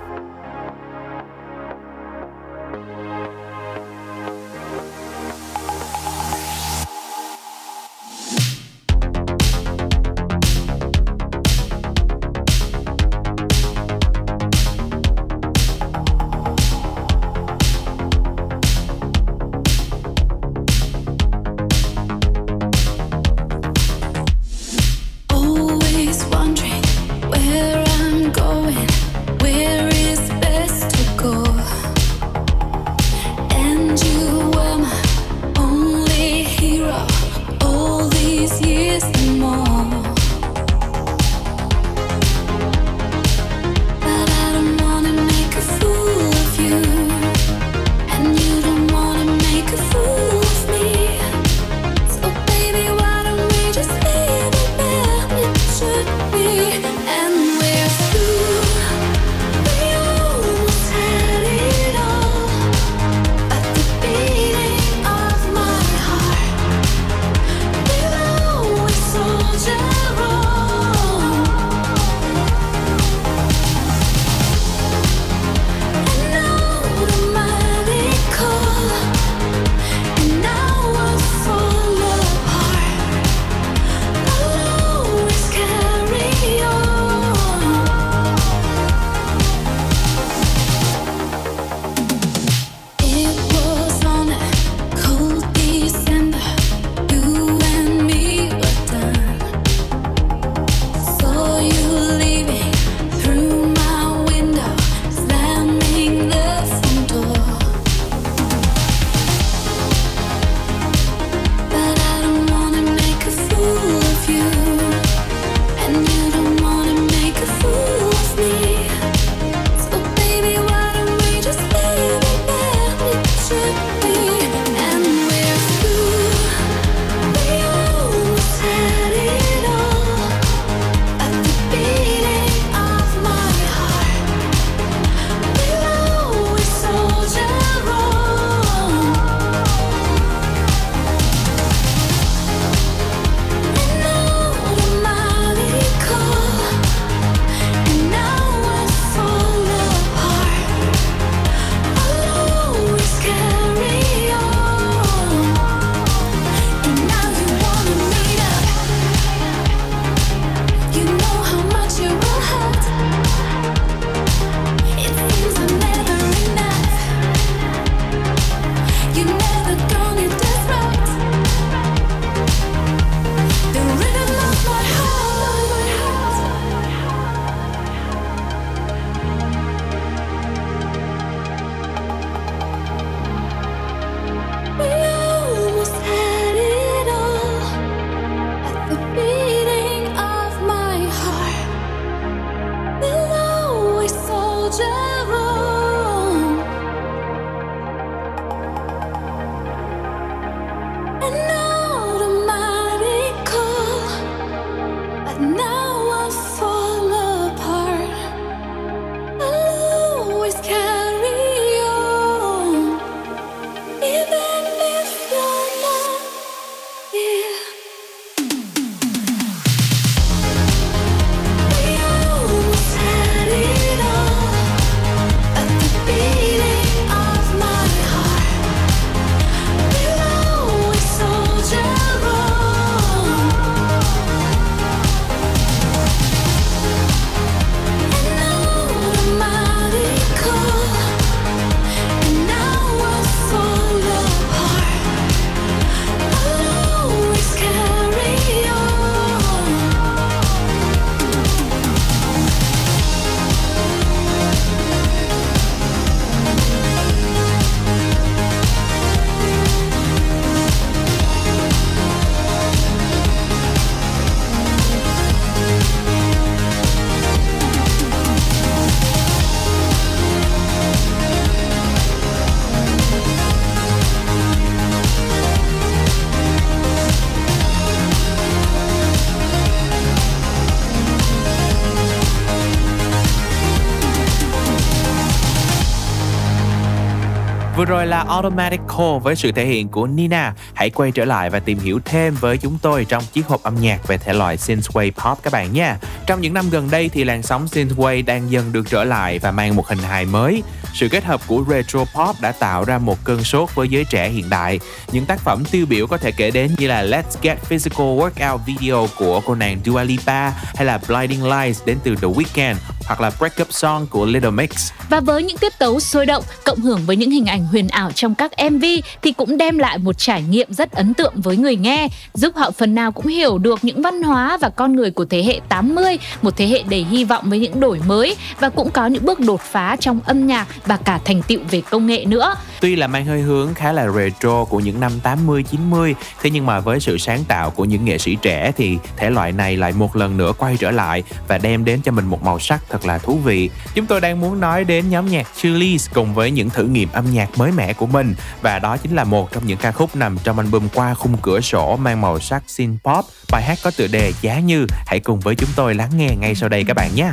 Rồi là Automatic Call với sự thể hiện của Nina. Hãy quay trở lại và tìm hiểu thêm với chúng tôi trong chiếc hộp âm nhạc về thể loại synthwave pop các bạn nha. Trong những năm gần đây thì làn sóng synthwave đang dần được trở lại và mang một hình hài mới. Sự kết hợp của retro pop đã tạo ra một cơn sốt với giới trẻ hiện đại. Những tác phẩm tiêu biểu có thể kể đến như là Let's Get Physical Workout Video của cô nàng Dua Lipa hay là Blinding Lights đến từ The Weeknd hoặc là Breakup Song của Little Mix. Và với những tiết tấu sôi động, cộng hưởng với những hình ảnh huyền ảo trong các MV thì cũng đem lại một trải nghiệm rất ấn tượng với người nghe, giúp họ phần nào cũng hiểu được những văn hóa và con người của thế hệ 80, một thế hệ đầy hy vọng với những đổi mới và cũng có những bước đột phá trong âm nhạc và cả thành tựu về công nghệ nữa. Tuy là mang hơi hướng khá là retro của những năm 80 90, thế nhưng mà với sự sáng tạo của những nghệ sĩ trẻ thì thể loại này lại một lần nữa quay trở lại và đem đến cho mình một màu sắc thật là thú vị. Chúng tôi đang muốn nói đến nhóm nhạc Chili's cùng với những thử nghiệm âm nhạc mới mẻ của mình và đó chính là một trong những ca khúc nằm trong album qua khung cửa sổ mang màu sắc synth pop. Bài hát có tựa đề Giá Như. Hãy cùng với chúng tôi lắng nghe ngay sau đây các bạn nhé.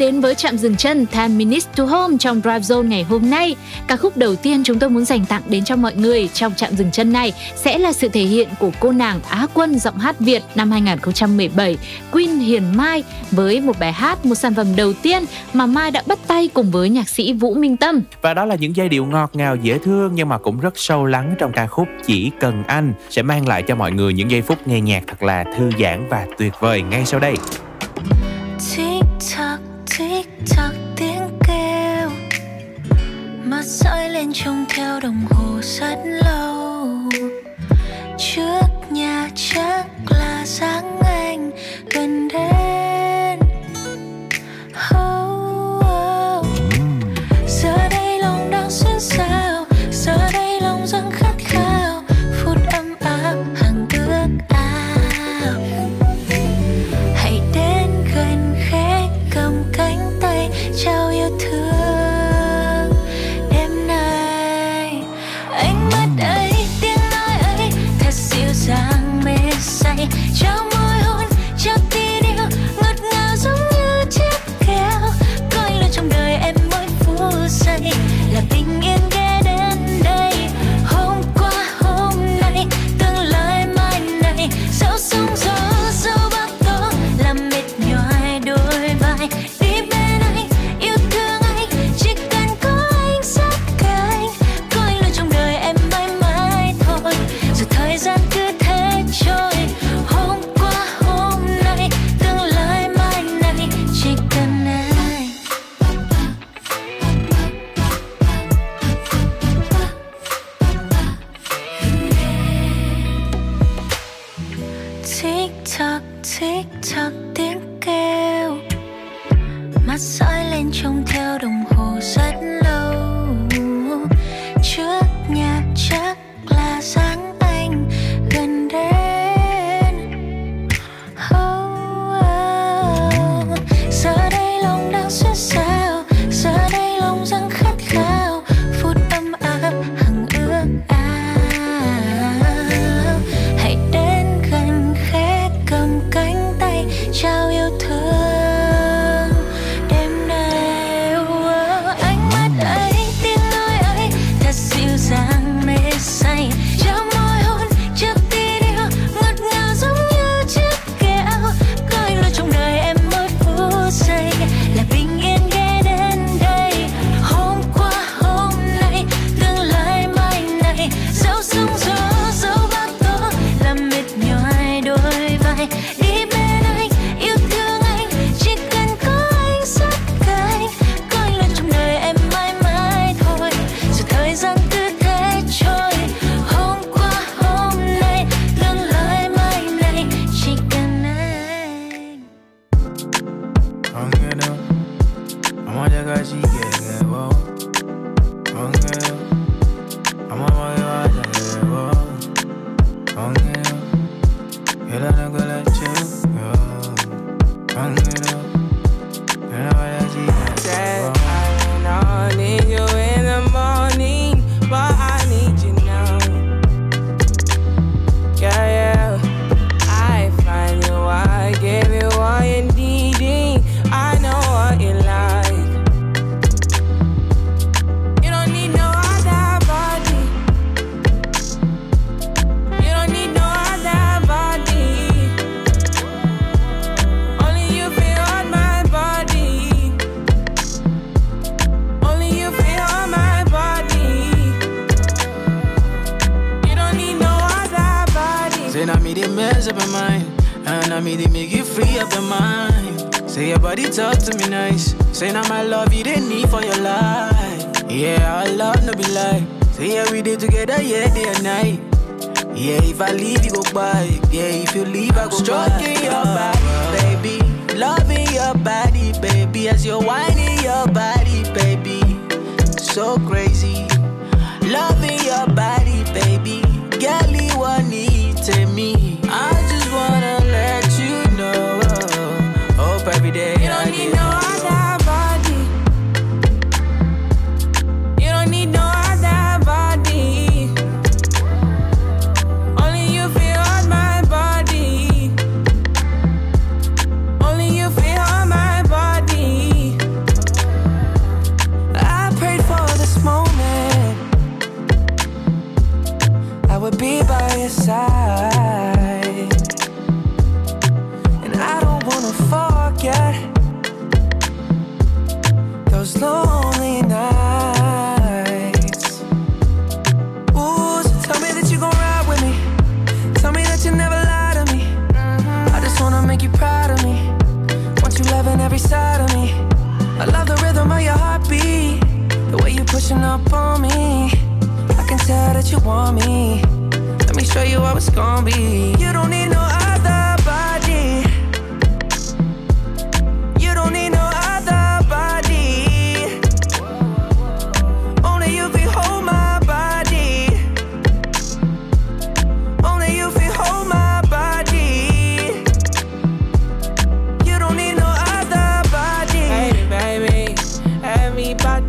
Đến với trạm dừng chân 10 Minutes to Home trong Drive Zone ngày hôm nay. Ca khúc đầu tiên chúng tôi muốn dành tặng đến cho mọi người trong trạm dừng chân này sẽ là sự thể hiện của cô nàng Á quân giọng hát Việt năm 2017, Queen Hiền Mai với một bài hát, một sản phẩm đầu tiên mà Mai đã bắt tay cùng với nhạc sĩ Vũ Minh Tâm. Và đó là những giai điệu ngọt ngào dễ thương nhưng mà cũng rất sâu lắng trong ca khúc Chỉ Cần Anh sẽ mang lại cho mọi người những giây phút nghe nhạc thật là thư giãn và tuyệt vời ngay sau đây.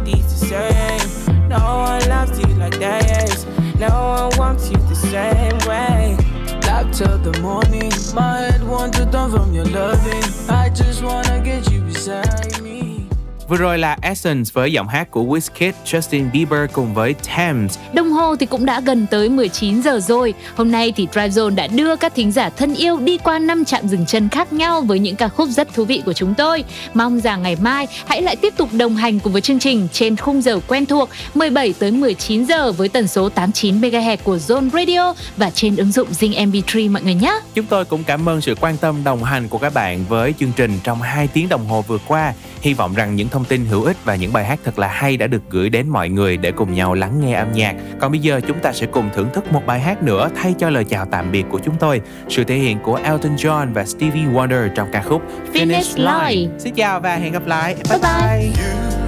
Everybody's the same. No one loves you like this. No one wants you the same way. Love till the morning. My head to turn from your loving. I just wanna get you beside me. Vừa rồi là Essence với giọng hát của Wizkid, Justin Bieber cùng với Thames. Đồng hồ thì cũng đã gần tới 19 giờ rồi. Hôm nay thì Drive Zone đã đưa các thính giả thân yêu đi qua năm trạm dừng chân khác nhau với những ca khúc rất thú vị của chúng tôi. Mong rằng ngày mai hãy lại tiếp tục đồng hành cùng với chương trình trên khung giờ quen thuộc 17 tới 19 giờ với tần số 89 MHz của Zone Radio và trên ứng dụng Zing MP3 mọi người nhé. Chúng tôi cũng cảm ơn sự quan tâm đồng hành của các bạn với chương trình trong 2 tiếng đồng hồ vừa qua. Hy vọng rằng những thông tin hữu ích và những bài hát thật là hay đã được gửi đến mọi người để cùng nhau lắng nghe âm nhạc. Còn bây giờ chúng ta sẽ cùng thưởng thức một bài hát nữa thay cho lời chào tạm biệt của chúng tôi. Sự thể hiện của Elton John và Stevie Wonder trong ca khúc Finish Line. Xin chào và hẹn gặp lại. Bye bye. Oh,